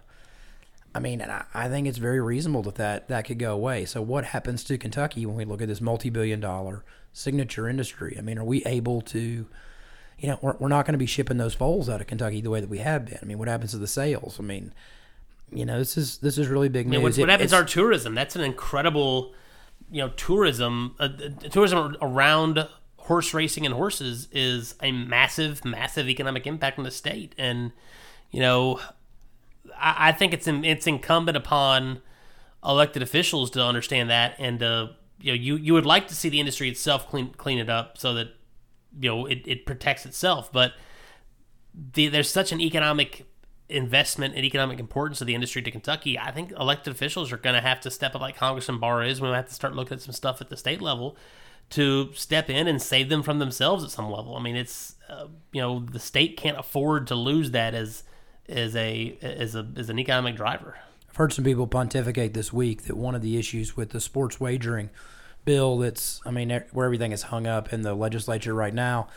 I mean, I, I think it's very reasonable that, that that could go away. So, what happens to Kentucky when we look at this multi billion dollar signature industry? I mean, are we able to you know, we're, we're not going to be shipping those foals out of Kentucky the way that we have been. I mean, what happens to the sales? I mean, you know, this is this is really big news. I mean, what, what happens to our tourism? That's an incredible, you know, tourism. Uh, tourism around horse racing and horses is a massive, massive economic impact on the state, and you know, I, I think it's in, it's incumbent upon elected officials to understand that, and uh, you know, you you would like to see the industry itself clean clean it up so that you know it, it protects itself but the, there's such an economic investment and economic importance of the industry to Kentucky, I think elected officials are going to have to step up like Congressman Barr is. Going to have to start looking at some stuff at the state level to step in and save them from themselves at some level. I mean, it's uh, you know the state can't afford to lose that as as a as a as an economic driver. I've heard some people pontificate this week that one of the issues with the sports wagering bill that's, I mean, where everything is hung up in the legislature right now.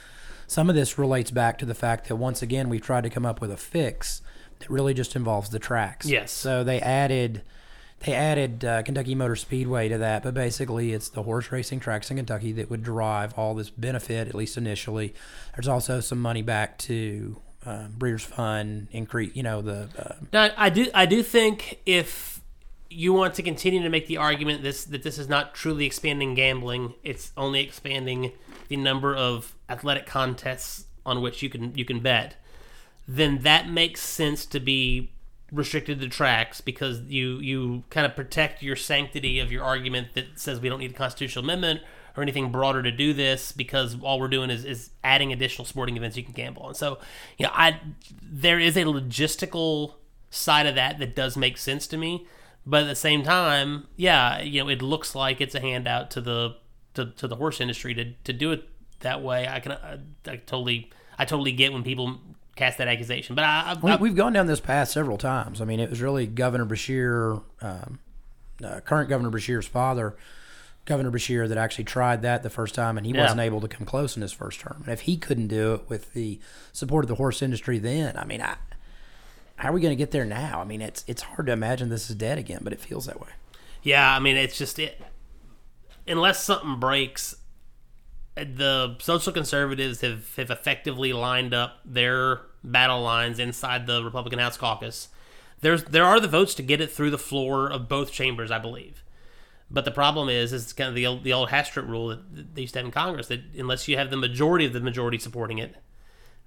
Some of this relates back to the fact that once again we've tried to come up with a fix that really just involves the tracks. Yes. So they added they added uh, Kentucky Motor Speedway to that, but basically it's the horse racing tracks in Kentucky that would derive all this benefit, at least initially. There's also some money back to uh, Breeders' Fund, increase, you know, the. Uh, now, I do, I do think if you want to continue to make the argument this that this is not truly expanding gambling. It's only expanding the number of athletic contests on which you can you can bet. Then that makes sense to be restricted to tracks because you you kind of protect your sanctity of your argument that says we don't need a constitutional amendment or anything broader to do this because all we're doing is, is adding additional sporting events you can gamble on. So, you know, I there is a logistical side of that that does make sense to me. But at the same time, yeah, you know, it looks like it's a handout to the to, to the horse industry to, to do it that way. I can I, I totally I totally get when people cast that accusation. But I, I, we, have gone down this path several times. I mean, it was really Governor Beshear, um, uh, current Governor Beshear's father, Governor Beshear, that actually tried that the first time, and he yeah. wasn't able to come close in his first term. And if he couldn't do it with the support of the horse industry, then I mean, I how are we going to get there now? I mean, it's it's hard to imagine this is dead again, but it feels that way. Yeah, I mean, it's just it. Unless something breaks, the social conservatives have, have effectively lined up their battle lines inside the Republican House caucus. There's there are the votes to get it through the floor of both chambers, I believe. But the problem is, is kind of the old, the old Hastert rule that they used to have in Congress that unless you have the majority of the majority supporting it,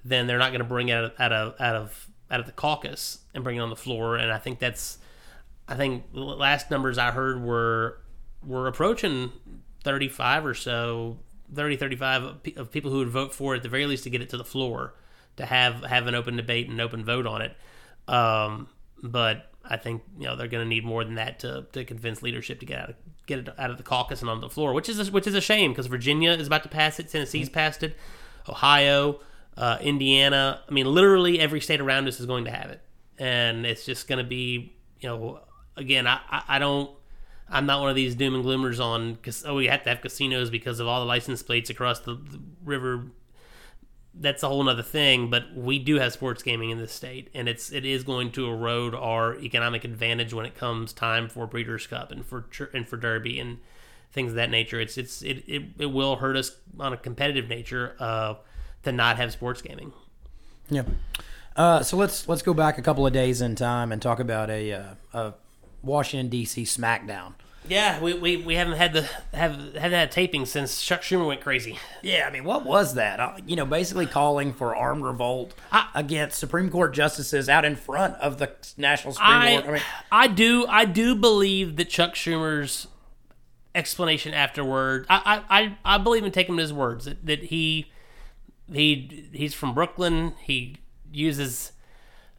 then they're not going to bring it out of, out of out of out of the caucus and bring it on the floor. And I think that's, I think last numbers I heard were were approaching 35 or so, 30, 35 of people who would vote for it at the very least to get it to the floor to have have an open debate and open vote on it. Um, but I think you know they're going to need more than that to, to convince leadership to get out of get it out of the caucus and on the floor, which is a, which is a shame because Virginia is about to pass it, Tennessee's passed it, Ohio, uh, Indiana. I mean, literally every state around us is going to have it, and it's just going to be, you know, again, I, I, I don't. I'm not one of these doom and gloomers on because oh we have to have casinos because of all the license plates across the, the river. That's a whole other thing, but we do have sports gaming in this state, and it's it is going to erode our economic advantage when it comes time for Breeders' Cup and for and for Derby and things of that nature. It's it's it, it, it will hurt us on a competitive nature. Uh, to not have sports gaming. Yeah. Uh, so let's let's go back a couple of days in time and talk about a, uh, a Washington D.C. SmackDown. Yeah, we, we, we haven't had the have haven't had taping since Chuck Schumer went crazy. Yeah, I mean, what was that? Uh, you know, basically calling for armed revolt I- against Supreme Court justices out in front of the National Supreme Court. I I mean, I do I do believe that Chuck Schumer's explanation afterward. I I, I, I believe in taking his words that, that he he he's from Brooklyn. He uses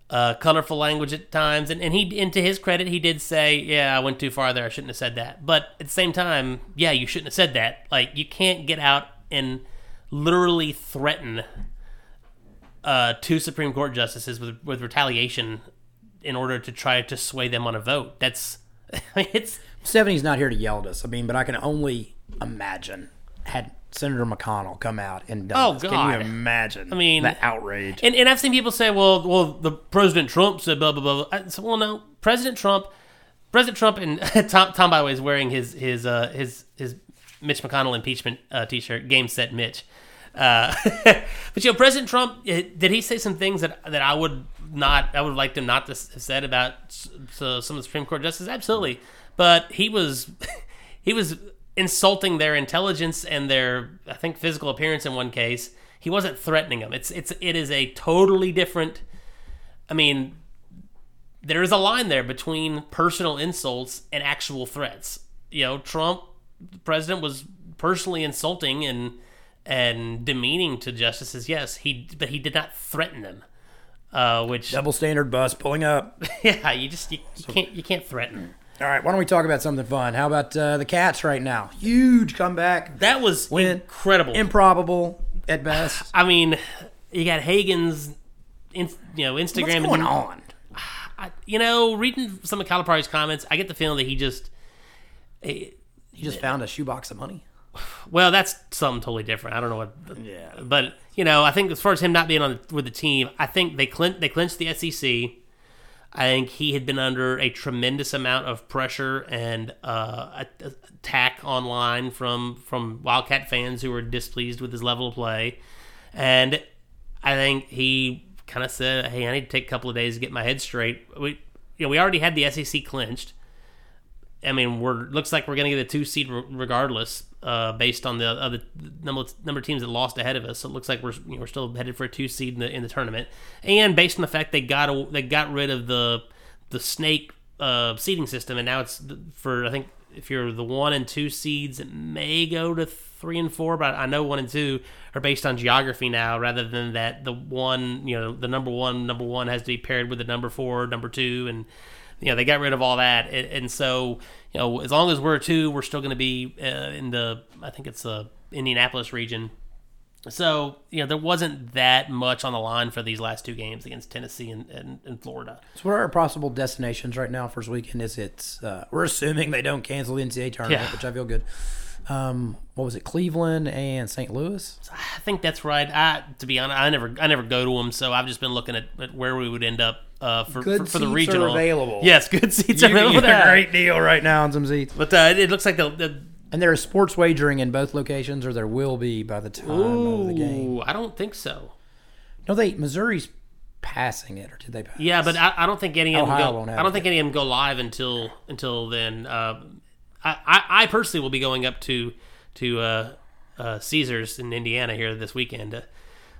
uh, colorful language at times, and, and he and to his credit, he did say, "Yeah, I went too far there. I shouldn't have said that." But at the same time, yeah, you shouldn't have said that. Like you can't get out and literally threaten uh, two Supreme Court justices with with retaliation in order to try to sway them on a vote. That's *laughs* I mean, it's Stephanie's not here to yell at us. I mean, but I can only imagine had Senator McConnell come out and done Oh, this. Can you imagine? I mean- the outrage. and, and I've seen people say, well, well, the President Trump said blah blah blah. I said, well, no, President Trump, President Trump, and *laughs* Tom Tom by the way is wearing his his uh, his his Mitch McConnell impeachment uh, T-shirt, game set Mitch. Uh, *laughs* but you know, President Trump uh, did he say some things that that I would not I would have liked him not to have said about so some of the Supreme Court justices? Absolutely, but he was *laughs* he was insulting their intelligence and their I think physical appearance in one case. He wasn't threatening them. It's it's it is a totally different. I mean, there is a line there between personal insults and actual threats. You know, Trump, the president, was personally insulting and and demeaning to justices. Yes, he but he did not threaten them. Uh, which Double standard bus pulling up. *laughs* yeah, you just you, you can't you can't threaten. All right, why don't we talk about something fun? How about uh, the Cats right now? Huge comeback. That was Win. incredible. Improbable at best. *sighs* I mean, you got Hagans, in, you know, Instagram. What's going on? *sighs* I, you know, reading some of Calipari's comments, I get the feeling that he just. he, You just found a shoebox of money. *sighs* Well, that's something totally different. I don't know what. Yeah. But you know, I think as far as him not being on the, with the team, I think they clinched they clinched the SEC. I think he had been under a tremendous amount of pressure and uh, attack online from from Wildcat fans who were displeased with his level of play, and I think he kind of said, "Hey, I need to take a couple of days to get my head straight." We, you know, we already had the SEC clinched. I mean, we're looks like we're going to get a two seed regardless, uh, based on the other number number of teams that lost ahead of us. So it looks like we're you know, we're still headed for a two seed in the in the tournament, and based on the fact they got a, they got rid of the the snake uh, seeding system, and now it's for I think if you're the one and two seeds, it may go to three and four, but I know one and two are based on geography now, rather than that the one you know the number one number one has to be paired with the number four number two and you know they got rid of all that and, and so you know as long as we're two we're still going to be uh, in the i think it's the indianapolis region so you know there wasn't that much on the line for these last two games against tennessee and, and, and florida So, what are our possible destinations right now? for this weekend is it's. Uh, we're assuming they don't cancel the NCAA tournament, Yeah. which I feel good. Um, what was it? Cleveland and St. Louis. i think that's right i to be honest i never i never go to them so i've just been looking at, at where we would end up uh, for, for, for the seats are regional available. yes good *laughs* seats You are available get a great deal right now on some seats. but uh, it looks like the, the And there is sports wagering in both locations, or there will be by the time of the game. I don't think so No, they Missouri's passing it, or did they pass? Yeah, but I, I don't think any of them Ohio go, I don't think any of them go live until until then. Uh, I, I I personally will be going up to to uh, uh, Caesars in Indiana here this weekend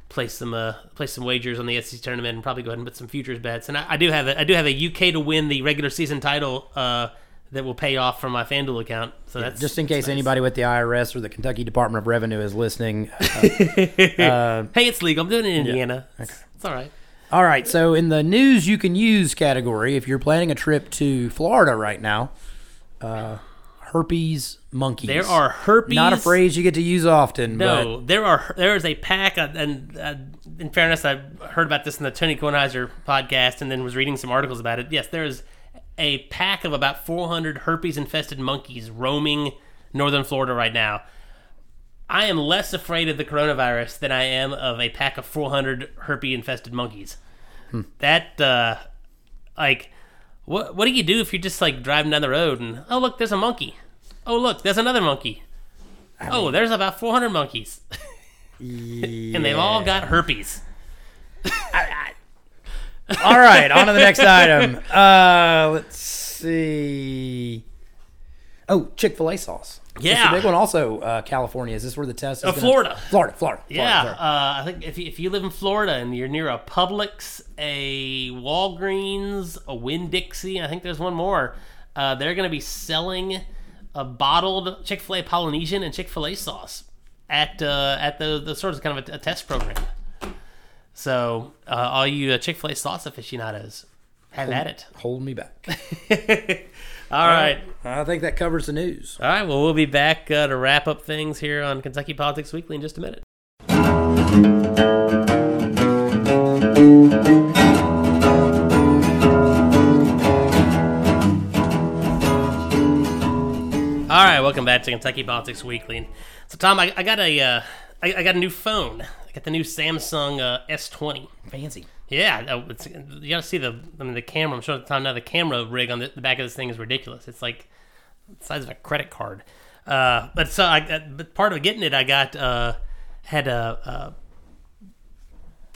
place some uh, place some wagers on the SEC tournament and probably go ahead and put some futures bets. And I, I do have a, I do have a UK to win the regular season title uh, that will pay off from my FanDuel account. So that's Just in case nice. anybody with the IRS or the Kentucky Department of Revenue is listening. uh, *laughs* Hey, it's legal. I'm doing it in Indiana. It's, it's all right. All right, so in the news you can use category, if you're planning a trip to Florida right now, uh, herpes monkeys. There are herpes. not a phrase you get to use often. No, there are there is a pack, uh, and uh, in fairness, I heard about this in the Tony Kornheiser podcast, and then was reading some articles about it. Yes, there is a pack of about 400 herpes-infested monkeys roaming northern Florida right now. I am less afraid of the coronavirus than I am of a pack of 400 herpes-infested monkeys. That, uh, like, what what do you do if you're just like driving down the road and oh look, there's a monkey. Oh look, there's another monkey. oh, there's about 400 monkeys. but *laughs* and they've all got herpes. I, All right, on to the next *laughs* item. Uh, let's see. Oh, Chick Fil A sauce. That's Yeah. the big one. Also, uh, California. Is this where the test? Is Uh, Florida. Florida. Florida. Yeah, Florida, uh. I think if you, if you live in Florida and you're near a Publix, a Walgreens, a Winn Dixie, I think there's one more. Uh, they're going to be selling a bottled Chick Fil A Polynesian and Chick Fil A sauce at uh, at the the sort of kind of a, a test program. So uh, all you uh, Chick Fil A sauce aficionados, have at it. Hold me back. *laughs* All right. I think that covers the news. All right, well, we'll be back uh, to wrap up things here on Kentucky Politics Weekly in just a minute. Right, welcome back to Kentucky Politics Weekly. So, Tom, I, I got a, uh, I, I got a new phone. I got the new Samsung uh, S20. Fancy. Yeah, uh, it's, you gotta see the, I mean, the camera. I'm sure the time now the camera rig on the, the back of this thing is ridiculous. It's like the size of a credit card. Uh, but so I, but part of getting it, I got uh, had a,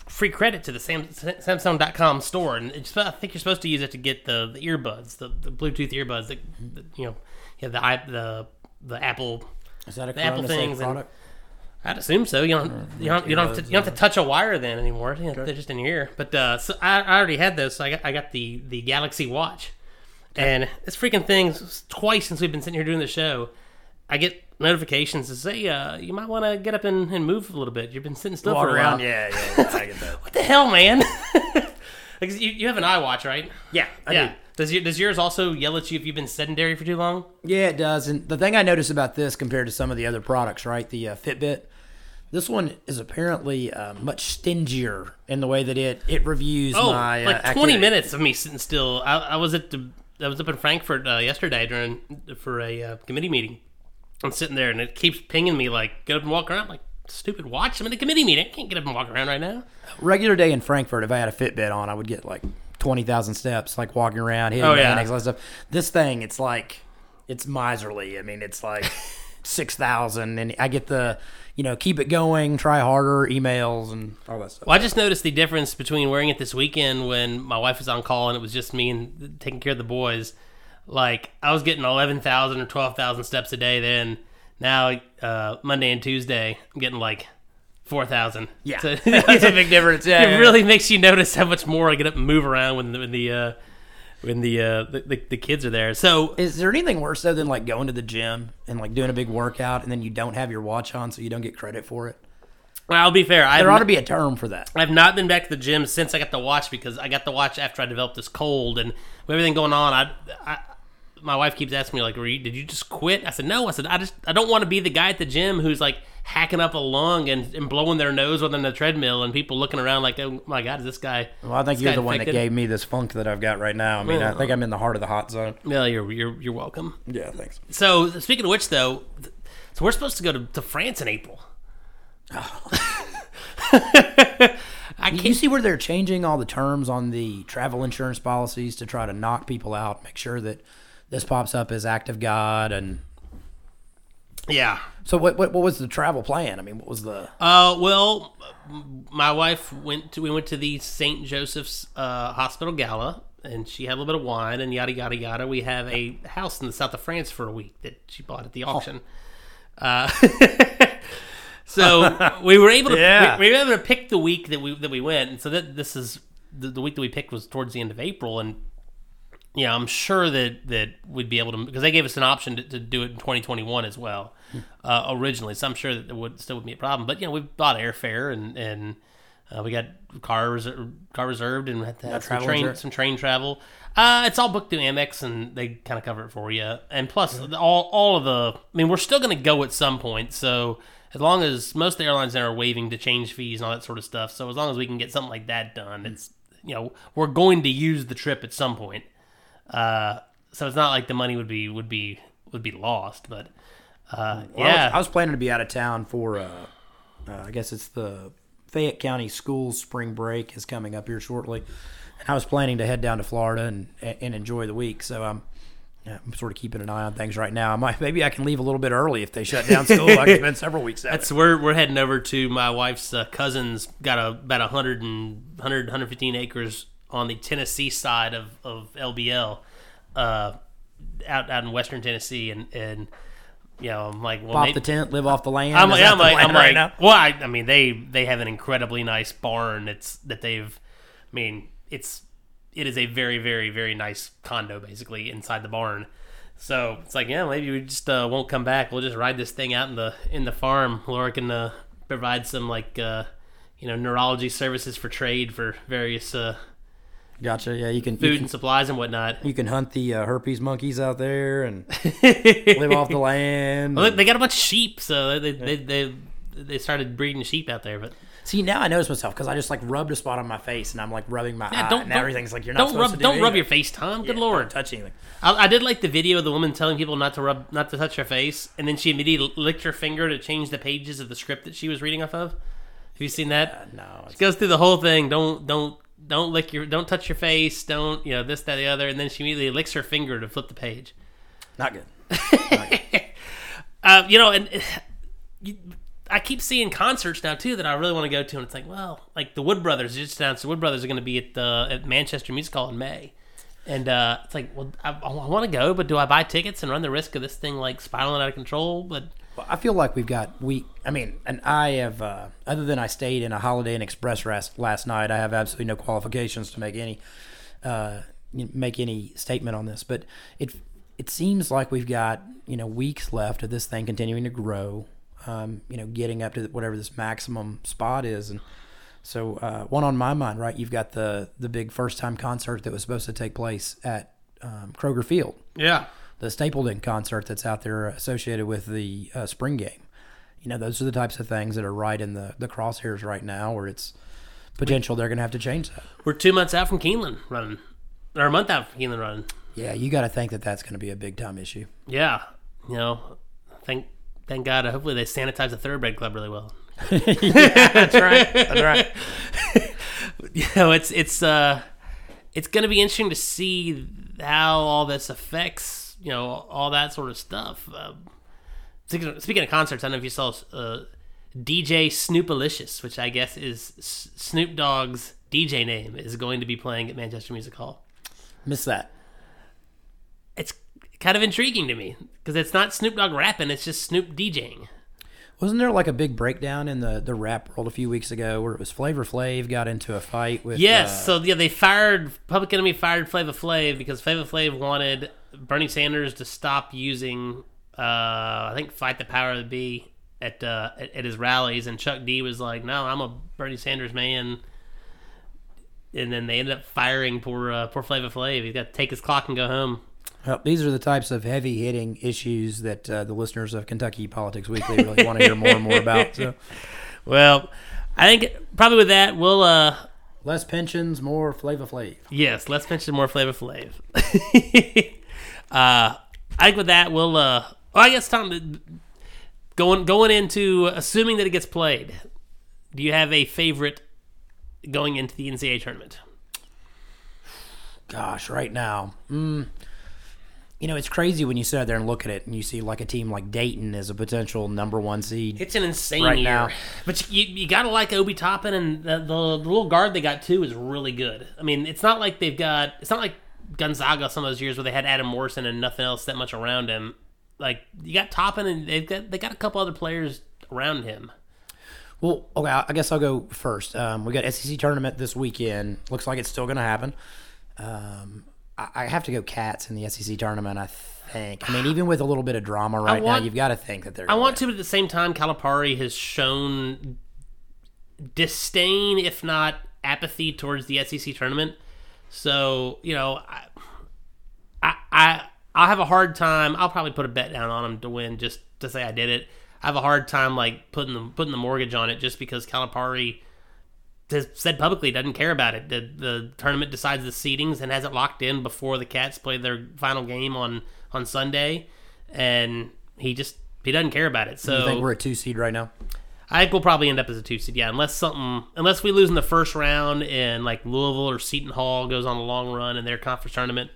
a free credit to the Sam, Samsung.com store, and it's, I think you're supposed to use it to get the, the earbuds, the, the Bluetooth earbuds that, that you know, have the the the Apple. Is that a The Apple things and-? I'd assume so. You don't, you don't, you don't, have to, you don't have to touch a wire then anymore. You know, They're just in your ear. But uh, so I, I already had those. So I got, I got the the Galaxy Watch, and this freaking thing twice since we've been sitting here doing the show. I get notifications to say uh, you might want to get up and, and move a little bit. You've been sitting still Walk for a around. while. Yeah, yeah, yeah. *laughs* I get that. What the hell, man? *laughs* Like, you, you have an iWatch, right? Yeah, I yeah. do. Does your, does yours also yell at you if you've been sedentary for too long? Yeah, it does. And the thing I notice about this compared to some of the other products, right? The uh, Fitbit, this one is apparently uh, much stingier in the way that it it reviews Oh, my uh, like twenty activity. minutes of me sitting still. I, I was at the I was up in Frankfort uh, yesterday during for a uh, committee meeting. I'm sitting there and it keeps pinging me like get up and walk around. I'm like stupid watch. I'm in a committee meeting. I can't get up and walk around right now. Regular day in Frankfort, if I had a Fitbit on, I would get like twenty thousand steps, like walking around, hitting Oh, yeah. all that stuff. This thing, it's like it's miserly. I mean, it's like *laughs* six thousand, and I get the you know keep it going, try harder, emails, and all that stuff. Well, I just noticed the difference between wearing it this weekend when my wife was on call and it was just me and taking care of the boys. Like I was getting eleven thousand or twelve thousand steps a day then. Now uh, Monday and Tuesday, I'm getting like four thousand. Yeah, So- *laughs* that's a big difference. Yeah, it yeah. really makes you notice how much more I get up and move around when the when the uh, when the, uh, the, the the kids are there. So Is there anything worse though than like going to the gym and like doing a big workout and then you don't have your watch on, so you don't get credit for it? Well, I'll be fair. I've There ought to be a term for that. I've not been back to the gym since I got the watch because I got the watch after I developed this cold and with everything going on. I, I my wife keeps asking me like, Were you, "Did you just quit?" I said, "No." I said, "I just I don't want to be the guy at the gym who's like hacking up a lung and, and blowing their nose within the treadmill and people looking around like, oh my god, is this guy?" Well, I think you're the one that gave me this funk that I've got right now. I mean, I think uh-huh. I'm in the heart of the hot zone. Yeah, you're you're you're welcome. Yeah, thanks. So speaking of which, though, so we're supposed to go to, to France in April. *laughs* I You can't. see where they're changing all the terms on the travel insurance policies to try to knock people out, make sure that this pops up as act of God, and Yeah. so what? What, what was the travel plan? I mean, what was the? Uh, well, my wife went to we went to the St. Joseph's uh, Hospital Gala, and she had a little bit of wine and yada yada yada. We have a house in the south of France for a week that she bought at the auction. Uh, *laughs* so *laughs* we were able to Yeah. we, we were able to pick the week that we that we went, and so that this is the, the week that we picked was towards the end of April, and yeah, I'm sure that that we'd be able to because they gave us an option to, to do it in 2021 as well uh, originally. So I'm sure that it would still would be a problem. But you know, we bought airfare and and uh, we got car reserved, car reserved, and had to have some train some train travel. Uh, it's all booked through Amex, and they kind of cover it for you. And plus, all all of the. I mean, we're still going to go at some point, so. As long as most of the airlines there are waiving to change fees and all that sort of stuff, so as long as we can get something like that done, it's you know we're going to use the trip at some point. Uh, so it's not like the money would be would be would be lost, but uh, Well, I, yeah, was, I was planning to be out of town for. Uh, uh, I guess it's the Fayette County Schools spring break is coming up here shortly, and I was planning to head down to Florida and and enjoy the week. So I'm. yeah, I'm sort of keeping an eye on things right now. I might, maybe I can leave a little bit early if they shut down school. I can spend several weeks out. that's we're we're heading over to my wife's uh, cousin's got a about 100 and 100 115 acres on the Tennessee side of, of LBL, uh, out out in Western Tennessee, and and you know I'm like, well, Pop maybe, the tent, live off the land. I'm, like, I'm like, I'm right like, now? well, I, I mean, they they have an incredibly nice barn. It's that they've, I mean, it's it is a very very very nice condo basically inside the barn. So it's like, yeah, maybe we just uh, won't come back. We'll just ride this thing out in the in the farm. Laura can uh, provide some like uh, you know neurology services for trade for various uh, Gotcha. Yeah, you can food you and supplies and whatnot. you can hunt the uh, herpes monkeys out there and *laughs* live off the land. Well, they- they got a bunch of sheep, so they they, they they started breeding sheep out there. But See, now I notice myself because I just like rubbed a spot on my face and I'm like rubbing my Yeah, eye, don't- and don't- everything's like you're not don't supposed rub to do don't rub anything. your face, Tom. Good Yeah, lord. don't touch anything. I, I did like the video of the woman telling people not to rub, not to touch her face, and then she immediately licked her finger to change the pages of the script that she was reading off of. Have you seen that? No, it's, Goes through the whole thing. Don't don't don't lick your don't touch your face. Don't you know this that the other, and then she immediately licks her finger to flip the page. not good. Uh, *laughs* you know, and you, I keep seeing concerts now too that I really want to go to, and it's like, well, like the Wood Brothers just announced the Wood Brothers are going to be at the at Manchester Music Hall in May, and uh, it's like, well, I, I want to go, but do I buy tickets and run the risk of this thing like spiraling out of control? But Well, I feel like we've got we. I mean, and I have uh, other than I stayed in a Holiday Inn Express last, last night. I have absolutely no qualifications to make any uh, make any statement on this. But it it seems like we've got you know weeks left of this thing continuing to grow. Um, you know, getting up to whatever this maximum spot is, and so uh, one on my mind, right? You've got the the big first time concert that was supposed to take place at um, Kroger Field yeah, the Stapleton concert that's out there associated with the uh, spring game. You know, those are the types of things that are right in the, the crosshairs right now where it's potential they're going to have to change that. we're two months out from Keeneland running, or a month out from Keeneland running. Yeah, you got to think that that's going to be a big time issue. Yeah, you know, thank thank God. uh, Hopefully they sanitize the Thoroughbred Club really well. yeah, *laughs* *laughs* That's right. That's right. *laughs* you know, it's it's uh, it's going to be interesting to see how all this affects you know all that sort of stuff. Um, speaking of, concerts, I don't know if you saw uh, DJ Snoopalicious, which I guess is Snoop Dogg's DJ name, is going to be playing at Manchester Music Hall. Miss that. It's kind of intriguing to me because it's not Snoop Dogg rapping; it's just Snoop DJing. Wasn't there like a big breakdown in the, the rap world a few weeks ago where it was Flavor Flav got into a fight with Yes, uh, so yeah, they fired Public Enemy fired Flavor Flav because Flavor Flav wanted Bernie Sanders to stop using, uh, I think, "Fight the Power of the Bee" at, uh, at at his rallies, and Chuck D was like, "No, I'm a Bernie Sanders man." And then they ended up firing poor uh, poor Flavor Flav. He's got to take his clock and go home. Well, these are the types of heavy hitting issues that uh, the listeners of Kentucky Politics Weekly really want to hear more and more *laughs* about. So Well, I think probably with that we'll uh less pensions, more Flavor Flav. Yes, let's mention more Flavor Flav. *laughs* uh, I think with that, we'll. Uh, well, I guess Tom, going going into assuming that it gets played. Do you have a favorite going into the NCAA tournament? Gosh, right now, mm, you know, it's crazy when you sit out there and look at it and you see like a team like Dayton as a potential number one seed. It's an insane Right year, now. but you, you gotta like Obi Toppin, and the, the the little guard they got too is really good. I mean, it's not like they've got. It's not like Gonzaga some of those years where they had Adam Morrison and nothing else that much around him. Like you got Toppin, and they've got they got a couple other players around him. Well, okay, I I guess I'll go first. Um, we got SEC tournament this weekend. Looks like it's still going to happen. Um, I, have to go Cats in the SEC tournament. I think. I mean, even with a little bit of drama right want- now, you've got to think that they're. I want win. to, but at the same time, Calipari has shown disdain, if not apathy, towards the SEC tournament. So you know, I, I, I, I'll have a hard time. I'll probably put a bet down on him to win, just to say I did it. I have a hard time like putting the putting the mortgage on it, just because Calipari has said publicly doesn't care about it. The the tournament decides the seedings and has it locked in before the Cats play their final game on on Sunday, and he just he doesn't care about it. So You think we're a two seed right now? I think we'll probably end up as a two seed, yeah, unless something, unless we lose in the first round and like Louisville or Seton Hall goes on a long run in their conference tournament.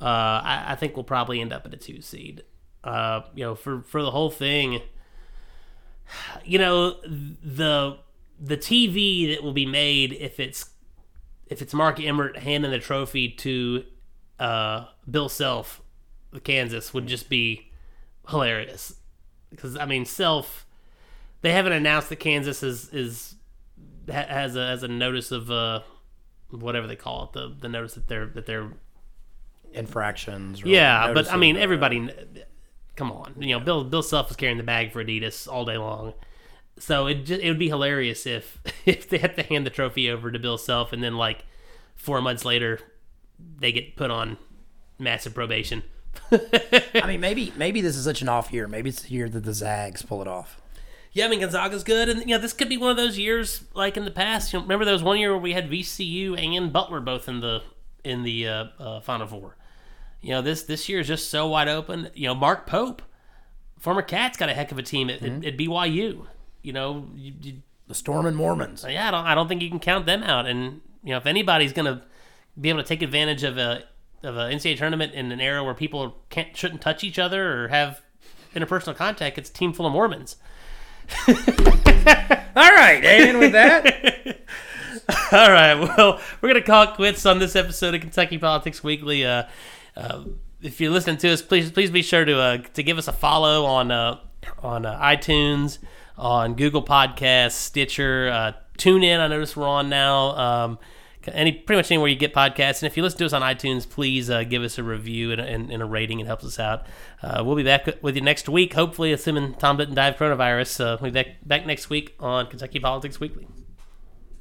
Uh, I, I think we'll probably end up at a two seed. Uh, you know, for for the whole thing, you know, the the TV that will be made if it's if it's Mark Emmert handing the trophy to uh, Bill Self, the Kansas, would just be hilarious. Because I mean, Self, they haven't announced that Kansas is is has a has a notice of uh, whatever they call it, the the notice that they're that they're Infractions. Yeah, but I mean, uh, everybody. Come on, you know, Bill Bill Self was carrying the bag for Adidas all day long, so it just, it would be hilarious if *laughs* if they had to hand the trophy over to Bill Self and then like four months later they get put on massive probation. *laughs* I mean, maybe maybe this is such an off year. Maybe it's the year that the Zags pull it off. Yeah, I mean Gonzaga's good, and you know this could be one of those years like in the past. You know, remember there was one year where we had VCU and Butler both in the in the uh, uh, Final Four. You know this this year is just so wide open. You know Mark Pope, former Cats, got a heck of a team at, at, at BYU. You know, you, you, The Storm and Mormons. yeah, I don't I don't think you can count them out. And you know if anybody's gonna be able to take advantage of a of a NCAA tournament in an era where people can't shouldn't touch each other or have interpersonal contact, it's a team full of Mormons. *laughs* All right, and with that, *laughs* All right. Well, we're gonna call it quits on this episode of Kentucky Politics Weekly. Uh, uh, if you're listening to us, please please be sure to uh, to give us a follow on uh, on uh, iTunes, on Google Podcasts, Stitcher, uh, TuneIn. I notice we're on now. Um, any pretty much anywhere you get podcasts, and if you listen to us on iTunes, please uh, give us a review and, and, and a rating. It helps us out. Uh, we'll be back with you next week, hopefully, assuming Tom didn't die of coronavirus. Uh, we'll be back, back next week on Kentucky Politics Weekly.